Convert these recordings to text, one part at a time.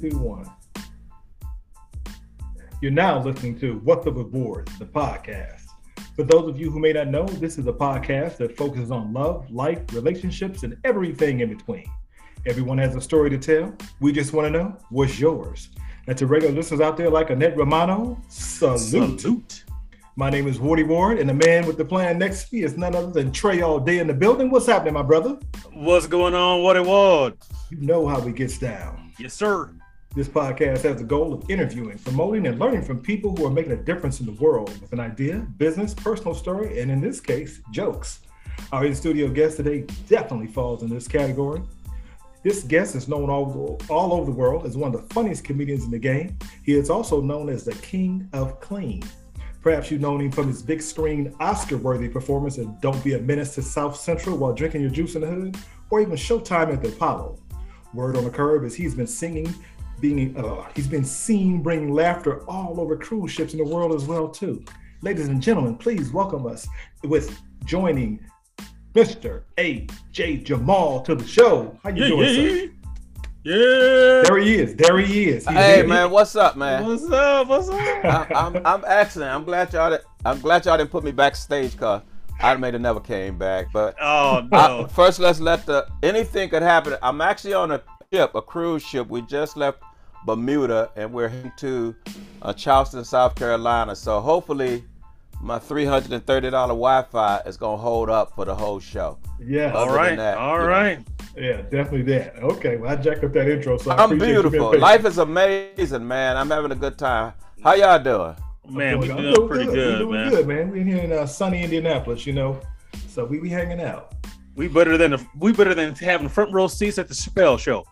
two, one. You're now listening to What's Up with Boards, the podcast. For those of you who may not know, this is a podcast that focuses on love, life, relationships, and everything in between. Everyone has a story to tell. We just want to know what's yours. And to regular listeners out there like Annette Romano, salute. Salute. My name is Wardy Ward, and the man with the plan next to me is none other than Trey All Day in the building. What's happening, my brother? What's going on, What it was? You know how we gets down. Yes, sir. This podcast has the goal of interviewing, promoting, and learning from people who are making a difference in the world with an idea, business, personal story, and in this case, jokes. Our in studio guest today definitely falls in this category. This guest is known all, all over the world as one of the funniest comedians in the game. He is also known as the King of Clean. Perhaps you've known him from his big screen Oscar worthy performance in Don't Be a Menace to South Central while drinking your juice in the hood, or even Showtime at the Apollo. Word on the curb is he's been singing, being uh, he's been seen bringing laughter all over cruise ships in the world as well too. Ladies and gentlemen, please welcome us with joining Mr. A.J. Jamal to the show. How you Yeah, doing, yeah, sir? yeah. Yeah. There he is. There he is. He's Hey here. man, what's up, man? What's up? What's up? I, I'm I'm excellent. I'm glad y'all did, I'm glad y'all didn't put me backstage cause I may have never came back. But Oh I, no. first, let's let the anything could happen. I'm actually on a ship, a cruise ship. We just left Bermuda and we're heading to uh, Charleston, South Carolina. So hopefully, my $330 Wi-Fi is gonna hold up for the whole show. Yeah. All other than right. that, All you know. Yeah, definitely that. Okay, well, I jacked up that intro, so I I'm appreciate you beautiful. Life is amazing, man. I'm having a good time. How y'all doing? Man, we I'm doing pretty good. We're good, doing man. good, man. We're here in uh, sunny Indianapolis, you know, so we be hanging out. We better than the, we better than having front row seats at the Chappelle show.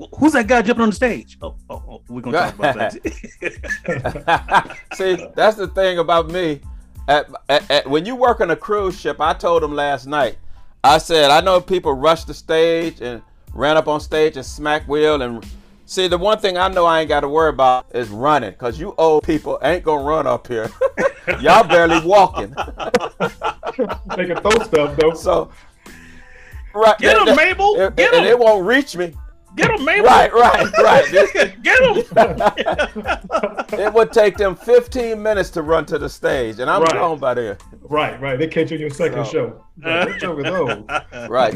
Wh- Who's that guy jumping on the stage? Oh, oh, oh we're gonna talk about that. See, that's the thing about me. At, at, at- when you work on a cruise ship, I told them last night. I said I know people rush the stage and ran up on stage and smack wheel and see the one thing I know I ain't got to worry about is running because you old people ain't gonna run up here. Y'all barely walking. They can throw stuff though. So right, Get him, and- Mabel. and- Get and him. it won't reach me. Get them, Mabel. Right, right, right. Get them. It would take them 15 minutes to run to the stage, and I'm Right. gone by there. right, right. They catch you in your second So- show. Like, What joke are those? Right.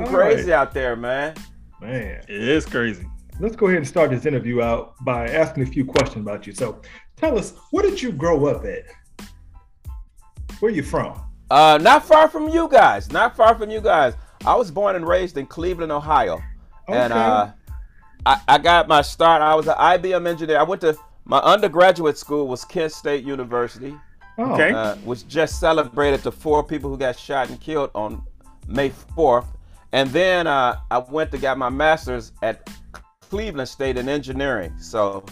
All crazy right. out there, man. Man, it is crazy. let's go ahead and start this interview out by asking a few questions about you. So, tell us, where did you grow up at? Where you from? Uh, not far from you guys. Not far from you guys. I was born and raised in Cleveland, Ohio, and uh, I, I got my start. I was an IBM engineer. I went to my undergraduate school was Kent State University, Oh, Okay. uh, which just celebrated the four people who got shot and killed on May 4th, and then uh, I went to get my master's at Cleveland State in engineering. So,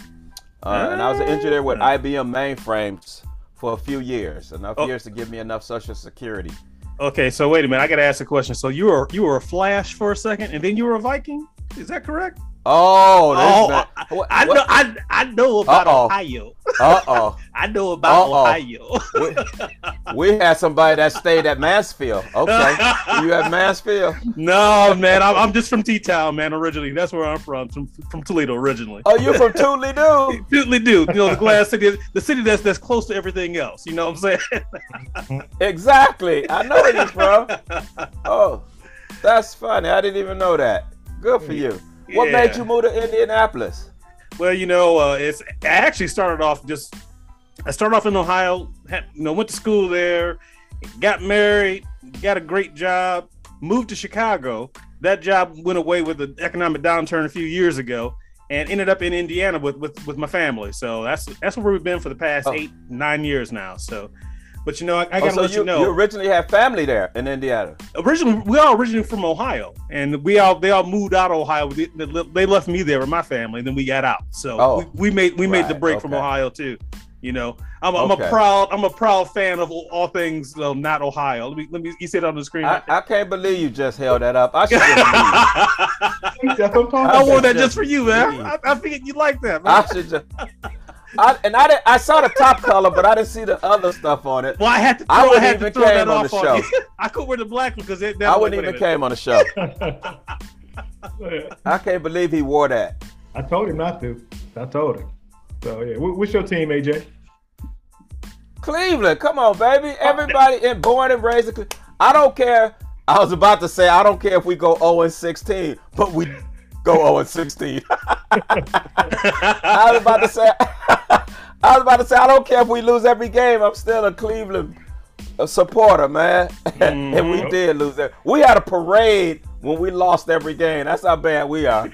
uh, and I was an engineer with Ah. IBM mainframes for a few years, enough Oh. years to give me enough Social Security. Okay, so wait a minute. I got to ask a question. So you were you were a Flash for a second, and then you were a Viking. Is that correct? Oh, Oh, this I, man- I what- know. I, I know about Uh-oh. Ohio. Uh-oh. I know about Uh-oh. Ohio. we, had somebody that stayed at Mansfield. Okay. you at Mansfield? no, man. I'm, I'm just from T Town, man. Originally, that's where I'm from. From, from Toledo, originally. Oh, you're from Toledo? Totally do. You know, the glass city, the city that's that's close to everything else. You know what I'm saying? exactly. I know where you're from. Oh, that's funny. I didn't even know that. Good for you. What Yeah. made you move to Indianapolis? Well, you know, uh, it's I actually started off just I started off in Ohio, had, you know, went to school there, got married, got a great job, moved to Chicago. That job went away with the economic downturn a few years ago, and ended up in Indiana with with, with my family. So that's that's where we've been for the past Oh. eight nine years now. So, but you know, I, I Oh, gotta so let you, you, know, originally had family there in Indiana. originally we all originally from Ohio, and we all they all moved out of Ohio. They, they left me there with my family, and then we got out. So Oh, we, we made we made the right, break from. Ohio too. You know, I'm, I'm a proud I'm a proud fan of all, all things uh, not Ohio. Let me let me you see it on the screen. I, I can't believe you just held that up. I should have believed. I'm talking I about. wore that just just for you, man. I, I figured you like that. Man. I should just. I, and I didn't, I saw the top color, but I didn't see the other stuff on it. well, I had to throw, I I wouldn't had to even throw that on off the on show. you. I could wear the black one because it. I wouldn't even came on the show. I can't believe he wore that. I told him not to. I told him. So yeah, what's your team, AJ? Cleveland, come on, baby. Oh, Everybody in born and raised in Cleveland. I don't care. I was about to say I don't care if we go 0 and 16, but we go 0 and 16. I was about to say I was about to say I don't care if we lose every game. I'm still a Cleveland supporter, man. and we mm-hmm. did lose it. We had a parade when we lost every game. That's how bad we are.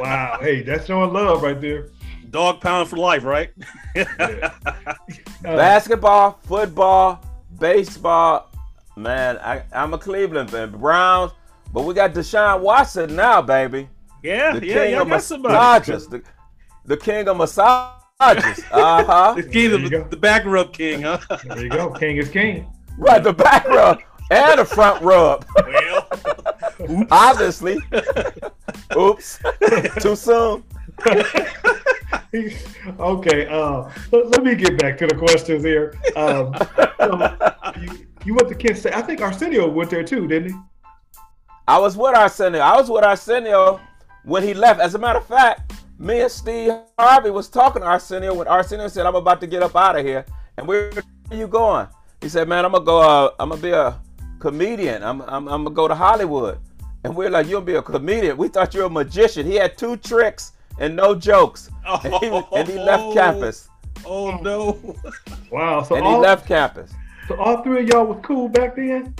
wow, hey, that's showing love right there. Dog pound for life, right? Yeah. Basketball, football, baseball. Man, I, I'm a Cleveland fan. Browns, but we got Deshaun Watson now, baby. yeah, The yeah, king y'all of got somebody. massages. The, the king of massages. Uh huh. The king, of the, go. the back rub king, huh? there you go. King is king. Right, the back rub and the front rub. well, Obviously. Oops. Too soon. okay, uh, let, let me get back to the questions here. Um, you, you went to Kent State. I think Arsenio went there too, didn't he? I was with Arsenio. I was with Arsenio when he left. As a matter of fact, me and Steve Harvey was talking to Arsenio when Arsenio said, "I'm about to get up out of here." And where are you going? He said, "Man, I'm gonna go. Uh, I'm gonna be a comedian. I'm, I'm, I'm gonna go to Hollywood." And we're like, "You'll be a comedian." We thought you were a magician. He had two tricks and no jokes, and he, and he left campus. Oh no. Wow. So And he left campus. so all three of y'all was cool back then.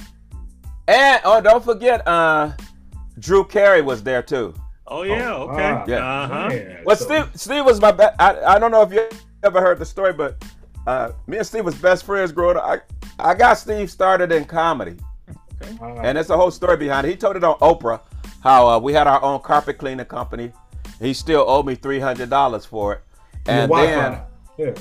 And oh, don't forget, uh, Drew Carey was there too. Oh yeah. Oh, Okay. wow. Yeah. Uh-huh. Man, Well, so- Steve, Steve was my best. I, I don't know if you ever heard the story, but uh, me and Steve was best friends growing up. I, I got Steve started in comedy, wow. and there's a whole story behind it. He told it on Oprah how uh, we had our own carpet cleaning company. He still owed me three hundred dollars for it, and Your then Yeah.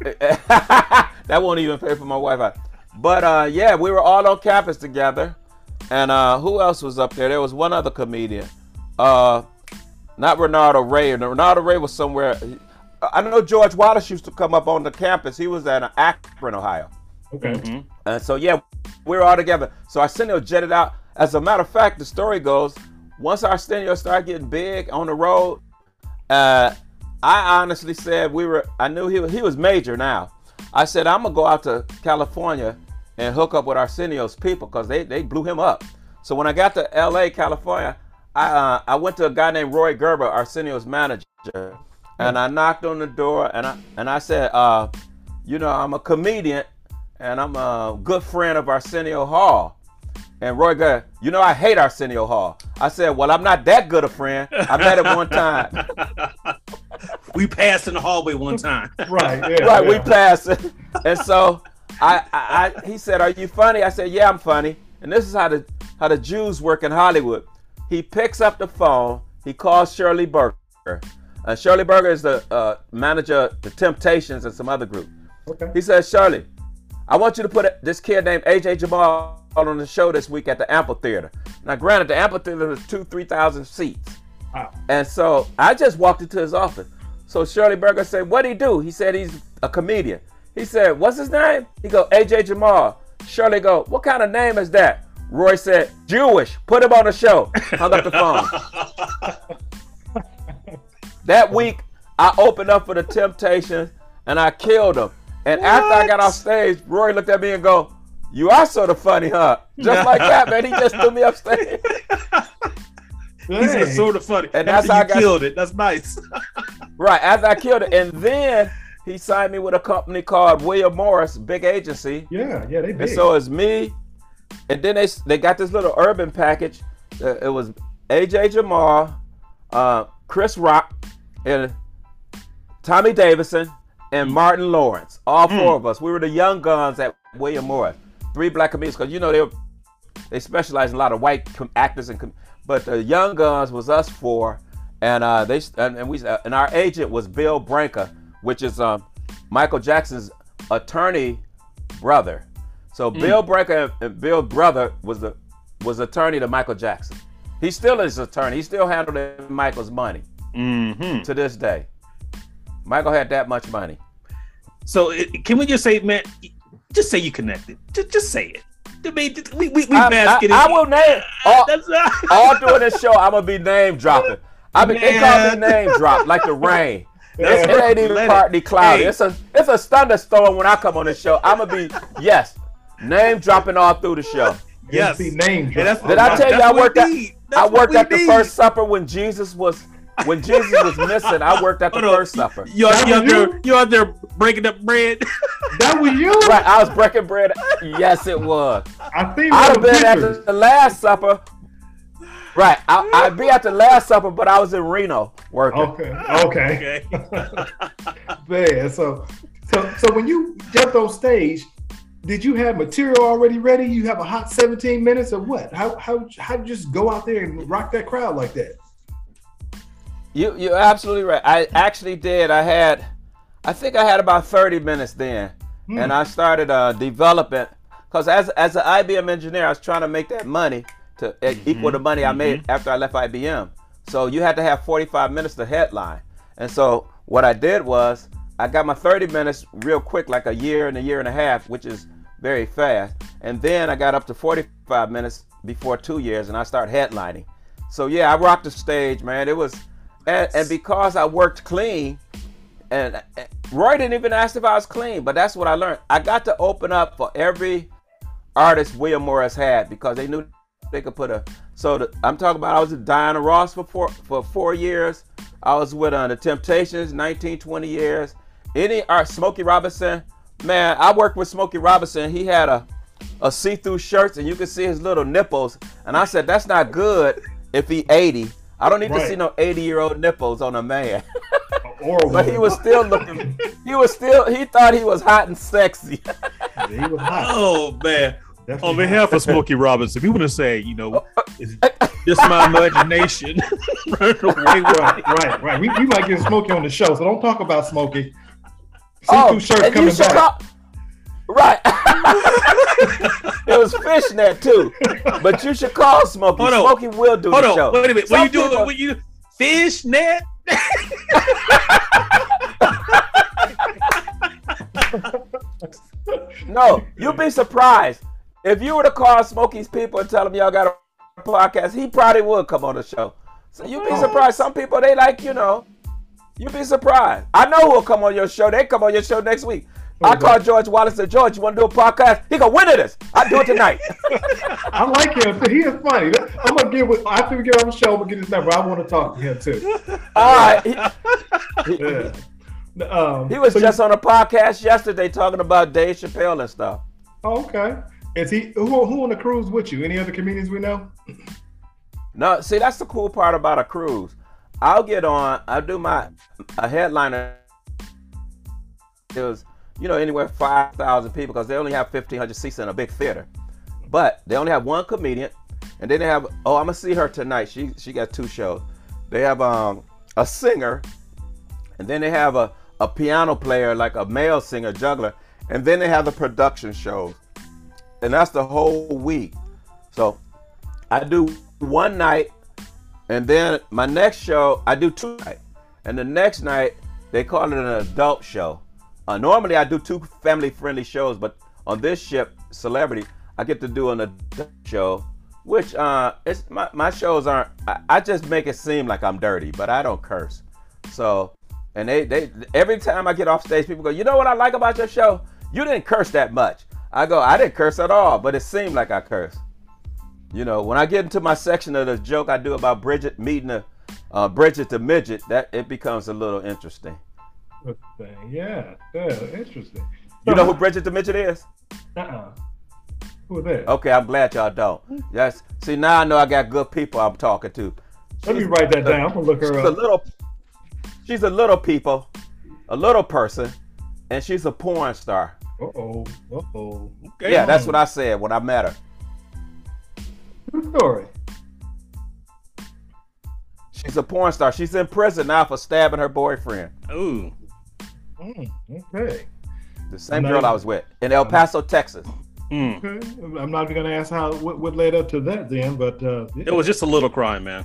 that won't even pay for my Wi-Fi. But uh, yeah, we were all on campus together, and uh, who else was up there? There was one other comedian, uh, not Ronaldo Ray. Ronaldo Ray was somewhere. I know George Wallace used to come up on the campus. He was at Akron, Ohio. Okay. Mhm. And so yeah, we were all together. So Arsenio jetted out. As a matter of fact, the story goes, once our Arsenio started getting big on the road, uh, I honestly said we were. I knew he was, he was major now. I said I'm gonna go out to California and hook up with Arsenio's people because they they blew him up. So when I got to L.A., California, I uh, I went to a guy named Roy Gerber, Arsenio's manager, and I knocked on the door and I and I said, uh, you know, I'm a comedian and I'm a good friend of Arsenio Hall. And Roy Gerber, you know, I hate Arsenio Hall. I said, well, I'm not that good a friend. I met him one time. we passed in the hallway one time. Right. Yeah. right, we passed. And so I, I, I, he said, "Are you funny?" I said, "Yeah, I'm funny." And this is how the how the Jews work in Hollywood. He picks up the phone. He calls Shirley Berger. Uh, Shirley Berger is the uh, manager of the Temptations and some other group. Okay. He says, "Shirley, I want you to put this kid named AJ Jamal on the show this week at the amphitheater." Now, granted, the amphitheater is two, three thousand seats. Wow. And so I just walked into his office. So Shirley Berger said, What'd he do? He said he's a comedian. He said, What's his name? He go, AJ Jamal. Shirley go, What kind of name is that? Roy said, Jewish. Put him on the show. Hung up the phone. that week, I opened up for the Temptations and I killed him. And after I got off stage, Roy looked at me and go, You are sort of funny, huh? Just like that, man. He just threw me upstage. He said Dang. sort of funny. And that's how I you killed it. That's nice. Right, after I killed it. And then he signed me with a company called William Morris, big agency. Yeah. Yeah. They And big. so it's me. And then they they got this little urban package. Uh, it was AJ Jamal, uh, Chris Rock, and Tommy Davidson, and Martin Lawrence. All four of us. We were the young guns at William Morris. Three black comedians, because you know they were, they specialize in a lot of white com- actors and com- but the young guns was us four, and uh, they and, and we and our agent was Bill Branca, which is um, Michael Jackson's attorney brother. So Bill Branca and Bill brother was the was attorney to Michael Jackson. He still is attorney. He still handled Michael's money Mm-hmm. to this day. Michael had that much money. So it, can we just say, man, just say you connected. Just, just say it. I mean, we we, we I, bask I- in it. I will name all, That's not. all during this show. I'm gonna be name dropping. I mean, they call me name drop like the rain. It, it ain't even Let partly cloudy. hey. It's a it's a thunderstorm when I come on the show. I'ma be yes, name dropping all through the show. Yes. MC name And drop. that's- Did I tell you That's I worked at I worked at the need. first supper when Jesus was when Jesus was missing. I worked at the Hold on. first supper. You out, That you out was there, you? you out there breaking up bread. That was you. Right, I was breaking bread. Yes, it was. I think I'd have been at pictures. the, the last supper. Right, I, I'd be at the last supper, but I was in Reno working. Okay. Okay. okay. Man, so so so when you jumped on stage, did you have material already ready? You have a hot 17 minutes or what? How how how you just go out there and rock that crowd like that? You you're absolutely right. I actually did. I had, I think I had about 30 minutes then, Hmm. and I started uh, developing because as as an IBM engineer, I was trying to make that money to uh, equal the money I made after I left IBM. So you had to have 45 minutes to headline, and so what I did was I got my 30 minutes real quick, like a year and a year and a half, which is very fast, and then I got up to 45 minutes before two years, and I started headlining. So yeah, I rocked the stage, man. It was, and, and because I worked clean, and uh, Roy didn't even ask if I was clean, but that's what I learned. I got to open up for every artist William Morris had because they knew they could put a. So the, I'm talking about I was with Diana Ross for four for four years. I was with uh, the Temptations, 19, 20 years. Any art, Smokey Robinson, man, I worked with Smokey Robinson. He had a a see-through shirts and you could see his little nipples. And I said, that's not good if he 80. I don't need to see no 80 year old nipples on a man. Or but he was still looking. He was still. He thought he was hot and sexy. he was hot. Oh man. Definitely On hot. behalf of Smokey Robinson, we want to say, you know, oh, oh. it's just my imagination. Run away with Right, right, right. We, we might get Smokey on the show, so don't talk about Smokey. See-through oh, shirts and you coming should back. call. Right. it was fishnet too, but you should call Smokey. Hold on. Smokey will do Hold the on, show. wait a minute. What you doing? What you fish net? No, you'd be surprised if you were to call Smokey's people and tell them y'all got a podcast. He probably would come on the show. So you'd be oh. surprised. Some people they like you know. You'd be surprised. I know who'll come on your show. They come on your show next week. I called George Wallace and said, George, you want to do a podcast? He go, when it is? I do it tonight. I like him. He is funny. I'm gonna get with after we get on the show. I'm gonna get his number. I want to talk to him too. All right. Yeah. Um, he was so you- just on a podcast yesterday talking about Dave Chappelle and stuff. Oh, okay. Is he who who on the cruise with you? Any other comedians we know? No, see, that's the cool part about a cruise. I'll get on. I'll do my a headliner. It was, you know, anywhere five thousand people because they only have fifteen hundred seats in a big theater, but they only have one comedian, and then they have. Oh, I'm gonna see her tonight. She she got two shows. They have um a singer, and then they have a a piano player like a male singer juggler, and then they have the production shows, and that's the whole week. So I do one night, and then my next show I do two nights, and the next night they call it an adult show. Uh, normally I do two family-friendly shows, but on this ship, Celebrity, I get to do an adult show, which uh, it's my, my shows aren't. I, I just make it seem like I'm dirty, but I don't curse. So, and they they every time I get off stage, people go, you know what I like about your show? You didn't curse that much. I go, I didn't curse at all, but it seemed like I cursed. You know, when I get into my section of the joke I do about Bridget meeting a uh, Bridget the midget, that it becomes a little interesting. Yeah, yeah, interesting. You know who Bridget the midget is? Uh-uh. Who is that? Okay, I'm glad y'all don't. Yes. See, now I know I got good people I'm talking to. Let me write that down. I'm gonna look She's her a little. She's a little people, a little person, and she's a porn star. Uh oh. Uh oh. Okay. Yeah, that's what I said when I met her. True story. She's a porn star. She's in prison now for stabbing her boyfriend. Ooh. Mm, okay. The same Nice. girl I was with in El Paso, Texas. Mm. Okay. I'm not even gonna ask how what, what led up to that then, but uh, yeah. It was just a little crime, man.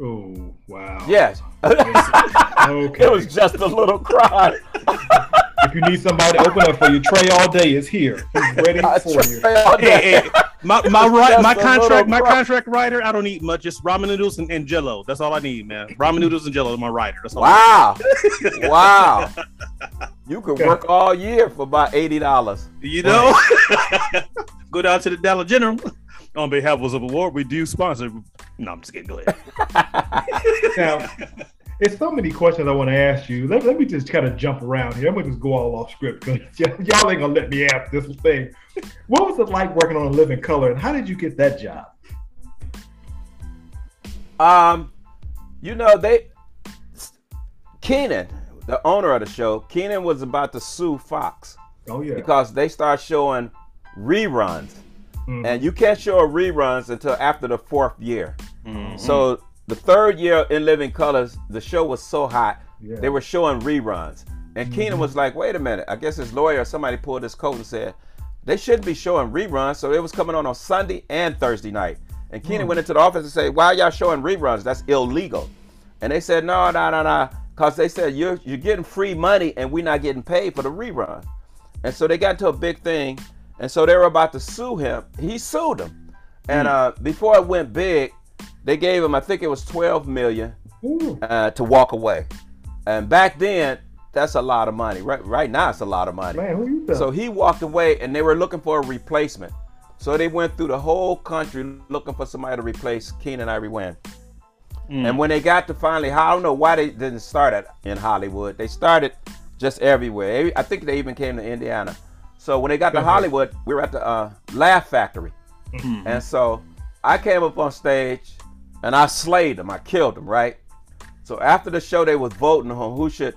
oh wow. Yes. Okay. it was just a little cry. if you need somebody to open up for you, Trey all day is here. He's ready I for you. try all Hey, day. hey, My my right my Just a little contract my contract writer. I don't eat much. Just ramen noodles and, and Jello. That's all I need, man. Ramen noodles and Jello. is My writer. That's all. I Wow. wow. You could work all year for about eighty dollars. You know. Go down to the Dollar General. On behalf of the Award, we do sponsor. No, I'm just kidding. Go ahead. Now, it's so many questions I want to ask you. Let, let me just kind of jump around here. I'm gonna just go all off script because y'all ain't gonna let me ask this thing. What was it like working on In Living Color, and how did you get that job? Um, you know they Keenen, the owner of the show, Keenen was about to sue Fox Oh yeah, because they start showing reruns, Mhm. and you can't show reruns until after the fourth year. Mhm. So the third year in Living Colors, the show was so hot, Yeah. they were showing reruns. And Keenen mm-hmm. was like, wait a minute. I guess his lawyer or somebody pulled his coat and said, they shouldn't be showing reruns. So it was coming on on Sunday and Thursday night. And Keenen hmm. went into the office and said, why y'all showing reruns? That's illegal. And they said, no, no, no, no. Because they said, you're, you're getting free money and we're not getting paid for the rerun. And so they got into a big thing. And so they were about to sue him. He sued them. And hmm. uh, before it went big, they gave him, I think it was 12 million uh, to walk away. And back then, that's a lot of money. Right, right now, it's a lot of money. man, who you? So he walked away, and they were looking for a replacement. So they went through the whole country looking for somebody to replace Keenen Ivory Wayans. And when they got to finally, I don't know why they didn't start it in Hollywood. They started just everywhere. I think they even came to Indiana. So when they got to Okay. Hollywood, we were at the uh, Laugh Factory. Mhm. And so I came up on stage and I slayed them. I killed them, right? So after the show, they was voting on who should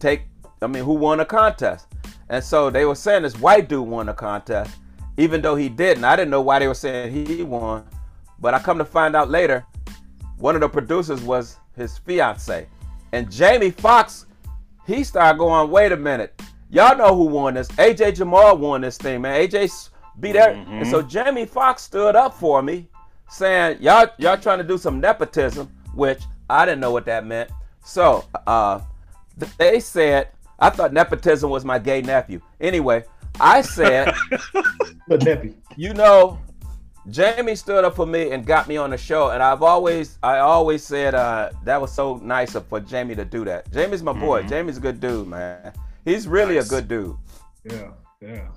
take, I mean, who won the contest. And so they were saying this white dude won the contest, even though he didn't. I didn't know why they were saying he won. But I come to find out later, one of the producers was his fiance. And Jamie Foxx, he started going, wait a minute. Y'all know who won this. AJ Jamal won this thing, man. AJ beat that. And so mm-hmm. Jamie Foxx stood up for me, saying, Y'all y'all trying to do some nepotism, which I didn't know what that meant. So uh they said, I thought nepotism was my gay nephew. Anyway, I said, the Neppy. you know, Jamie stood up for me and got me on the show, and I've always, I always said uh, that was so nice of- for Jamie to do that. Jamie's my boy. Jamie's a good dude, man. He's really Nice. a good dude. Yeah, yeah.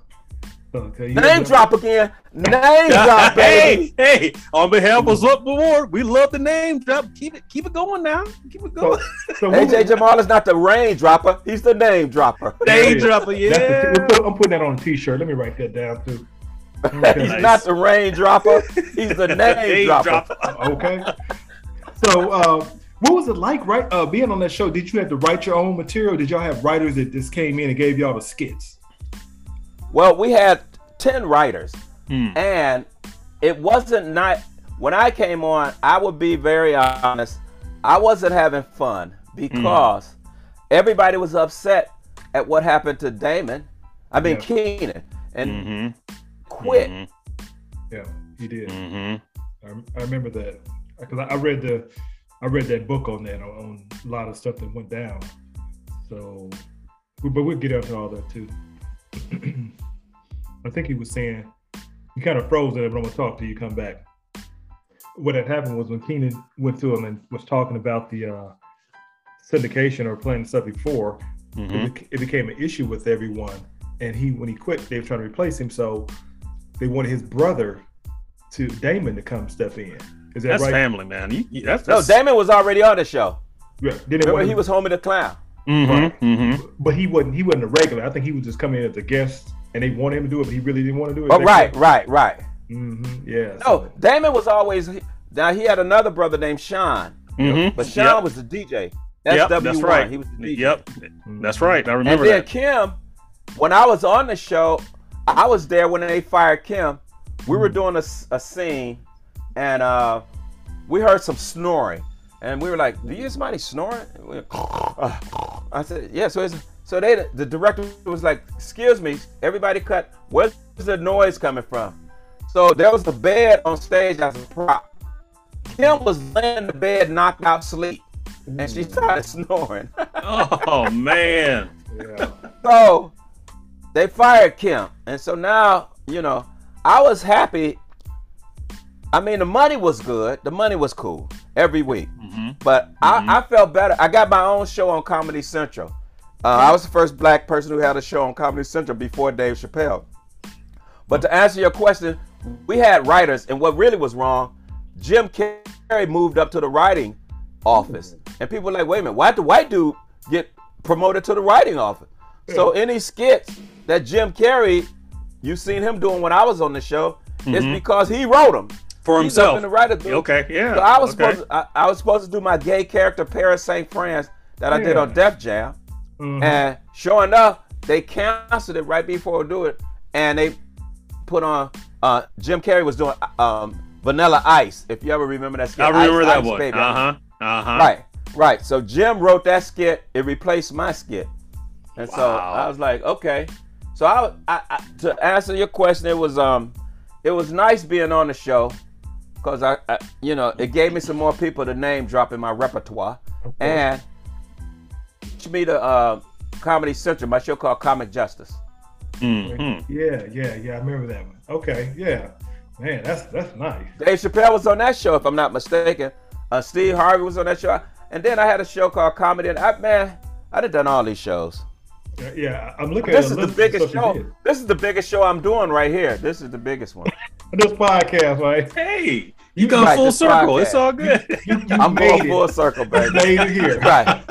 Okay, you Name drop again. Name drop, baby. hey, hey! On behalf of Up Award, we love the name drop. Keep it, keep it going now. Keep it going. so what AJ Jamal is not the rain dropper. He's the name dropper. Name dropper, that's the- yeah. I'm putting that on a T-shirt. Let me write that down too. He's Nice. not the rain dropper. He's the name, Name dropper. dropper. okay. So, uh, what was it like, right? Uh, being on that show, did you have to write your own material? Did y'all have writers that just came in and gave y'all the skits? Well, we had 10 writers, Hmm. and it wasn't not when I came on, I would be very honest, I wasn't having fun because everybody was upset at what happened to Damon. I mean Yeah. Keenen and Mm-hmm. quit. Yeah, he did. Mm-hmm. I, I remember that because I, I read the I read that book on that on, on a lot of stuff that went down. So, but we'll get into all that too. I think he was saying you kind of froze it, but I'm gonna talk to you. Come back. What had happened was when Keenen went to him and was talking about the uh, syndication or playing stuff before, Mm-hmm. it, bec- it became an issue with everyone. And he, when he quit, they were trying to replace him. So they wanted his brother to Damon to come step in. Is that That's right? family, man. You, you, that's, No, Damon was already on the show. Yeah. Then they Remember, he was Homey the Clown. Mm-hmm. Mm-hmm. but he wasn't. He wasn't a regular. I think he was just coming in as a guest, and they wanted him to do it, but he really didn't want to do it. Oh, right, right, right. Mm-hmm. Yeah. No, Damon was always. Now he had another brother named Shawn, Mm-hmm. but Shawn yep. was the DJ. That's Yep, W1. that's right. He was the DJ. Yep, that's right. I remember. And remember then that. Kim, when I was on the show, I was there when they fired Kim. We were doing a scene, and uh, we heard some snoring, and we were like, "Do you hear somebody snoring?" And we- uh, I said, "Yeah." So it's, so they the director was like, "Excuse me, everybody, cut. Where's the noise coming from?" So there was a bed on stage as a prop. Kim was laying in the bed, knocked out sleep, and she started snoring. Oh man. Yeah. So they fired Kim, and so now you know I was happy. I mean, the money was good. The money was cool every week. Mhm. But I, I felt better. I got my own show on Comedy Central. Uh, I was the first black person who had a show on Comedy Central before Dave Chappelle. But to answer your question, we had writers, and what really was wrong, Jim Carrey moved up to the writing office, and people were like, "Wait a minute, why did the white dude get promoted to the writing office?" So any skits that Jim Carrey, you've seen him doing when I was on the show, it's because he wrote them For He's himself. the writer. Okay, yeah. So I was okay. supposed to, I, I was supposed to do my gay character Paris St. France that I did on Def Jam, Mhm. and sure enough, they canceled it right before we do it, and they put on uh, Jim Carrey was doing um, Vanilla Ice. If you ever remember that skit, I remember Ice, that Ice, one. Baby. Uh huh. Uh huh. Right, right. So Jim wrote that skit. It replaced my skit, and so I was like, okay. So I, I, I, to answer your question, it was um, it was nice being on the show, cause I, I, you know, it gave me some more people to name drop in my repertoire, and to me to uh, Comedy Central, my show called Comic Justice. Mhm. Yeah, yeah, yeah. I remember that one. Okay, yeah. Man, that's that's nice. Dave Chappelle was on that show, if I'm not mistaken. Uh, Steve Harvey was on that show, and then I had a show called Comedy. And I, man, I done done all these shows. Yeah, Yeah, I'm looking This at is the biggest show. This is the biggest show I'm doing right here. This is the biggest one. This podcast, right? Hey, you come Right, full circle. podcast. It's all good. You, you I'm going full circle, You baby. made it here. right.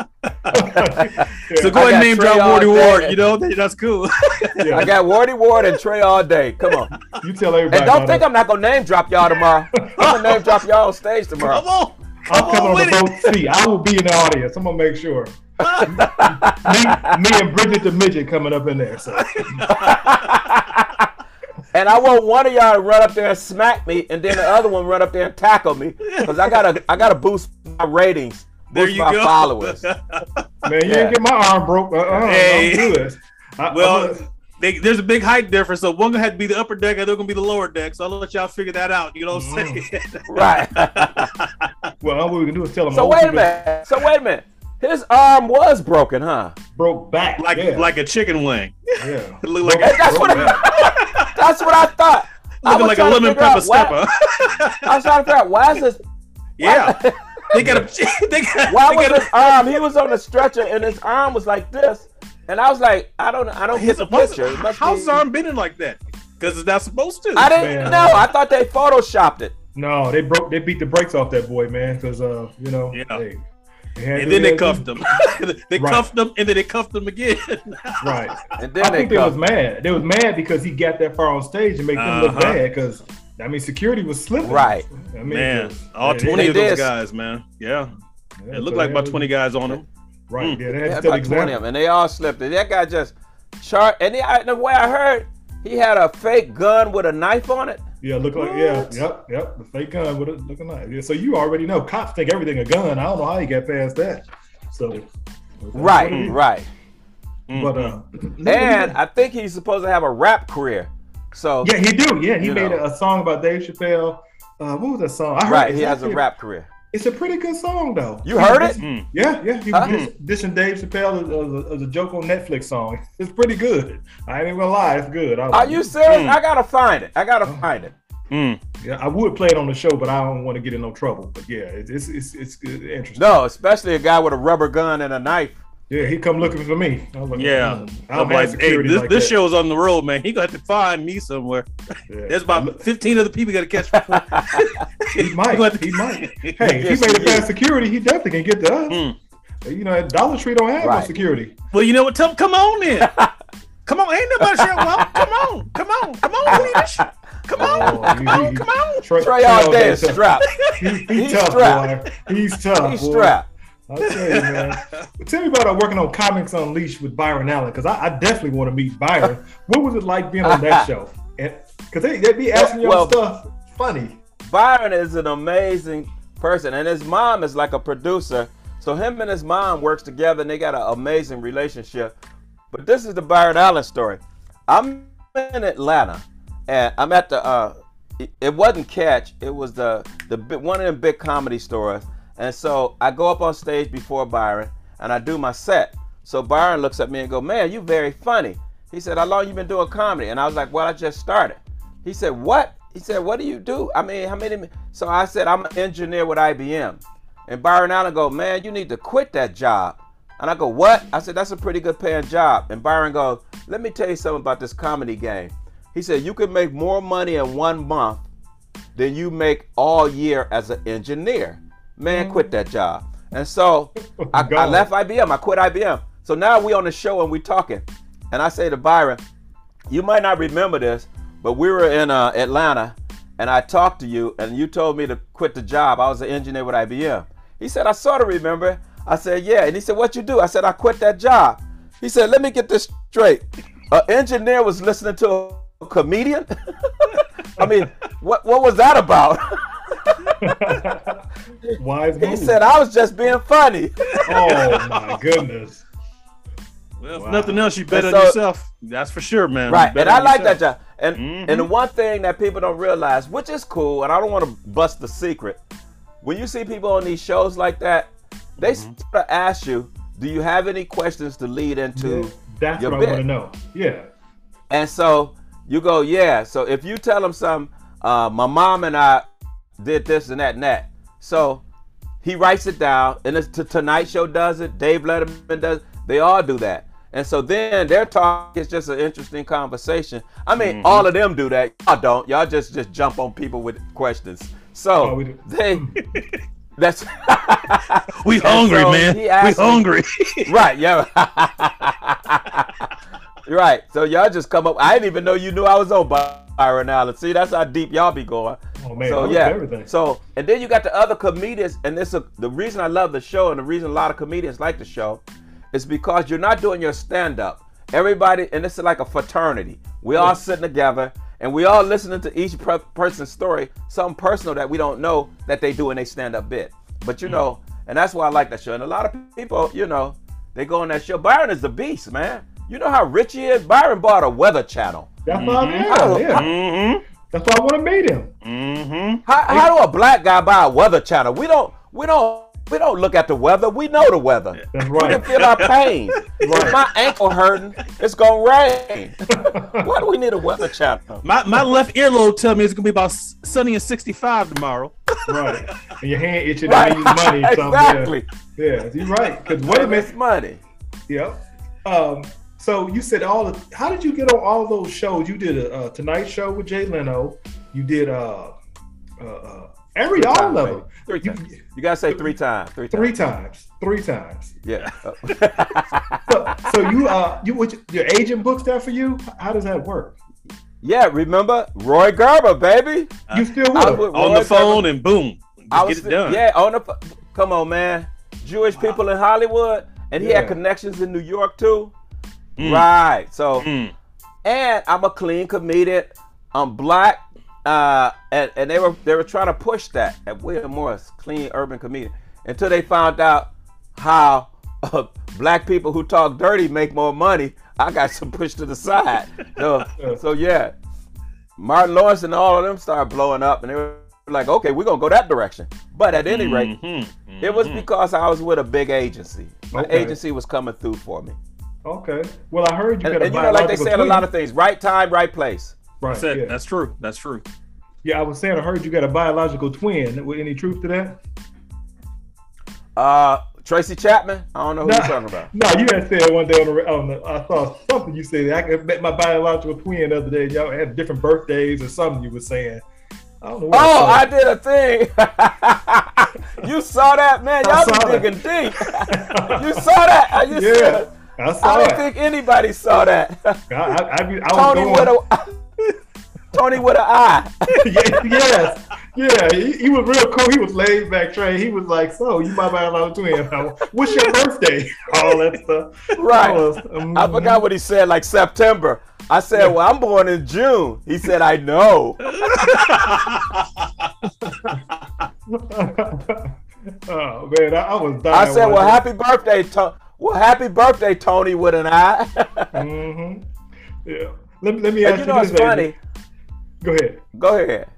So go I ahead and name Trey drop Wardy. Ward. You know that's cool. Yeah, I got Wardy Ward and Trey all day. Come on. you tell everybody. And don't think it. I'm not gonna name drop y'all tomorrow. I'm gonna name drop y'all on stage tomorrow. Come on. I'm Come coming on on with the it. boat seat. I will be in the audience. I'm gonna make sure. me, me and Bridget the midget coming up in there. So And I want one of y'all to run up there and smack me, and then the other one run up there and tackle me, because I gotta I gotta boost my ratings, There boost you my go. followers. man, you Yeah. didn't get my arm broke. Uh-uh, Hey. Don't do this. I, Well, I'm they, there's a big height difference, so one gonna have to be the upper deck, and they're gonna be the lower deck. So I'll let y'all figure that out. You know what I'm Mm. saying? Right. well, all we can do is tell them. so wait a people minute. So wait a minute. His arm was broken, huh? Broke back. like yeah. like a chicken wing, yeah. It look like Broke- a- That's what back. I, that's what I thought. Looking was like a lemon figure pepper out why- stepper. I was trying to figure out why is this yeah, they got a. They got. why they was got his arm? He was on a stretcher and his arm was like this, and I was like, I don't, I don't get the what's- picture. How's be- his arm bending like that? Because it's not supposed to. I didn't Man. know. I thought they photoshopped it. No, they broke. They beat the brakes off that boy, man. Because uh, you know. Yeah. They, they had and to- then they cuffed him. they Right. cuffed him, and then they cuffed him again. Right. And then I they think they was come. mad. They was mad because he got that far on stage and make them look Uh-huh. bad. Because I mean, security was slipping. Right. I mean, man, 'cause- all yeah, twenty of those did. guys, man. Yeah, yeah, it looked so like about had- twenty guys on him. Right. Yeah, they They had had to about 20 of them, and they all slipped it. That guy just chart. And he, I, the way I heard, he had a fake gun with a knife on it. Yeah, look like yeah, yep, yep. The fake gun with it looking like yeah. So you already know cops think everything a gun. I don't know how he got past that. So that's what it Right, is. right. But uh, And I think he's supposed to have a rap career. So yeah, he do. Yeah, he made know. a, a song about Dave Chappelle. Uh, what was that song? I heard right, he has a rap career. It's a pretty good song though. You heard it? Mm. Yeah, yeah. He Huh? dish- dishing Dave Chappelle as, as, a, as a joke on Netflix song. It's pretty good. I ain't even gonna lie, it's good. I, Are you serious? Mm. I gotta find it. I gotta find it. Mm. Yeah, I would play it on the show, but I don't want to get in no trouble. But yeah, it's it's it's, it's good, interesting. No, especially a guy with a rubber gun and a knife. Yeah, he come looking for me. I was like, Yeah, mm, I don't I'm like, hey, this, like this that. show's on the road, man. He gonna have to find me somewhere. Yeah. There's about 15 other people got to catch. He might. gonna have to- He might. Hey, if he made it past security, he definitely can get to us. Mm. You know, Dollar Tree don't have no security. Well, you know what? Tell him, come on then. Come on, ain't nobody sure. Well, come on, come on, come on, Leash. Come on, Oh, come on, he- come on. Trey, Trey all day is strapped. He, he He's tough, strapped. boy. He's tough. He's boy. strapped. I'll tell you, man. Tell me about uh, working on Comics Unleashed with Byron Allen, because I, I definitely want to meet Byron. what was it like being on that show? Because they, they be asking you Well- stuff funny. Byron is an amazing person, and his mom is like a producer. So him and his mom works together, and they got an amazing relationship. But this is the Byron Allen story. I'm in Atlanta, and I'm at the. Uh, it, it wasn't Catch. It was the the one of them big comedy stores. And so I go up on stage before Byron, and I do my set. So Byron looks at me and go, "Man, you very funny." He said, "How long you been doing comedy?" And I was like, "Well, I just started." He said, "What?" He said, "What do you do?" I mean, how many? So I said, "I'm an engineer with IBM." And Byron Allen go, "Man, you need to quit that job." And I go, "What?" I said, "That's a pretty good paying job." And Byron goes, "Let me tell you something about this comedy game." He said, "You can make more money in one month than you make all year as an engineer." Man, quit that job. And so I, I left IBM. I quit IBM. So now we on the show and we talking. And I say to Byron, you might not remember this, but we were in uh, Atlanta and I talked to you and you told me to quit the job. I was an engineer with IBM. He said, I sort of remember. I said, yeah. And he said, what you do? I said, I quit that job. He said, let me get this straight. An engineer was listening to a comedian? I mean, what, what was that about? Wise he said, I was just being funny. "Oh my goodness." Well, if Wow. nothing else, you bet And on so- yourself. That's for sure, man. Right, and I on like that yourself. job. And Mhm. and the one thing that people don't realize, which is cool, and I don't want to bust the secret, when you see people on these shows like that, they Mm-hmm. sort of ask you, "Do you have any questions to lead into?" That's your what I bit. want to know. Yeah. And so you go, "Yeah." So if you tell them some, uh, my mom and I did this and that and that, so he writes it down, and it's the Tonight Show does it, Dave Letterman does, they all do that. And so then their talk is just an interesting conversation. I mean, Mm-hmm. all of them do that. Y'all don't. Y'all just just jump on people with questions. So Oh, we they that's We hungry, so man. We asked me- hungry. right, yeah. Right. So y'all just come up. I didn't even know you knew I was on Byron Allen. See, that's how deep y'all be going. Oh man, so yeah. everything. So and then you got the other comedians, and this a, the reason I love the show, and the reason a lot of comedians like the show, is because you're not doing your stand up. Everybody, and this is like a fraternity. We all sitting together, and we all listening to each per- person's story, something personal that we don't know that they do in a stand up bit. But you hmm. know, and that's why I like that show. And a lot of people, you know, they go on that show. Byron is the beast, man. You know how rich he is. Byron bought a Weather Channel. That's why I'm Oh, yeah, yeah. mm-hmm. That's why I want to meet him. Mm-hmm. How, how do a black guy buy a weather channel? We don't we don't we don't look at the weather. We know the weather. That's We can feel our pain. Right. If my ankle hurting, it's gonna rain. Why do we need a weather channel? My, my left earlobe tell me it's gonna be about sunny and 65 tomorrow. right. And your hand itching Right. and you money. So, exactly. Yeah, yeah, you're right. Because wait a It's minute. money. Yep. Um, so you said all the. How did you get on all those shows? You did a, uh Tonight Show with Jay Leno. You did uh, uh, uh every all times, of them. Three You- times. You gotta say three times. Three times. Three times. Three times. Yeah. So, so you uh you what, your agent books that for you? How does that work? yeah. Remember Roy Gerber, baby. You still with him? with On the phone Gerber. and boom. I Just was get it done. yeah on the. Come on, man. Jewish people in Hollywood, and he had connections in New York too. Mm. Right. So. Mm. and I'm a clean comedian. I'm black, uh, and, and they were they were trying to push that at William Morris, clean urban comedian, until they found out how uh, black people who talk dirty make more money. I got some pushed to the side. So, so yeah, Martin Lawrence and all of them started blowing up, and they were like, okay, we're gonna go that direction. But at any rate, Mhm. it was Mhm. because I was with a big agency. My Okay. agency was coming through for me. Okay. Well, I heard you And, got a and you know, like they biological say a lot of things, right time, right place. Right. That's it. Yeah. That's true. That's true. yeah, I was saying I heard you got a biological twin. With any truth to that? Uh, Tracy Chapman. I don't know who you're talking about. No, you had said one day on the, on the I saw something you said. I met my biological twin the other day. Y'all had different birthdays or something you were saying. I don't know. Oh, I I did a thing. you saw that, man. Y'all saw be that. digging deep. you saw that? Are you Yeah, serious? I saw I don't it. think anybody saw that. I, I, I, be- I was Tony going, with a Tony with an eye. Yeah, yes, yeah. He, he was real cool. He was laid back, Trey. He was like, "So you my biological twin? What's your birthday? All that stuff." Right. I, was, um, I forgot what he said, like September. I said, Well, I'm born in June. He said, I know. oh man, I, I was dying. I said, Well, happy birthday, to- Well, happy birthday, Tony with an I. Mm-hmm. Yeah. Let, let me ask and you, you know this, what's funny? Go ahead. Go ahead.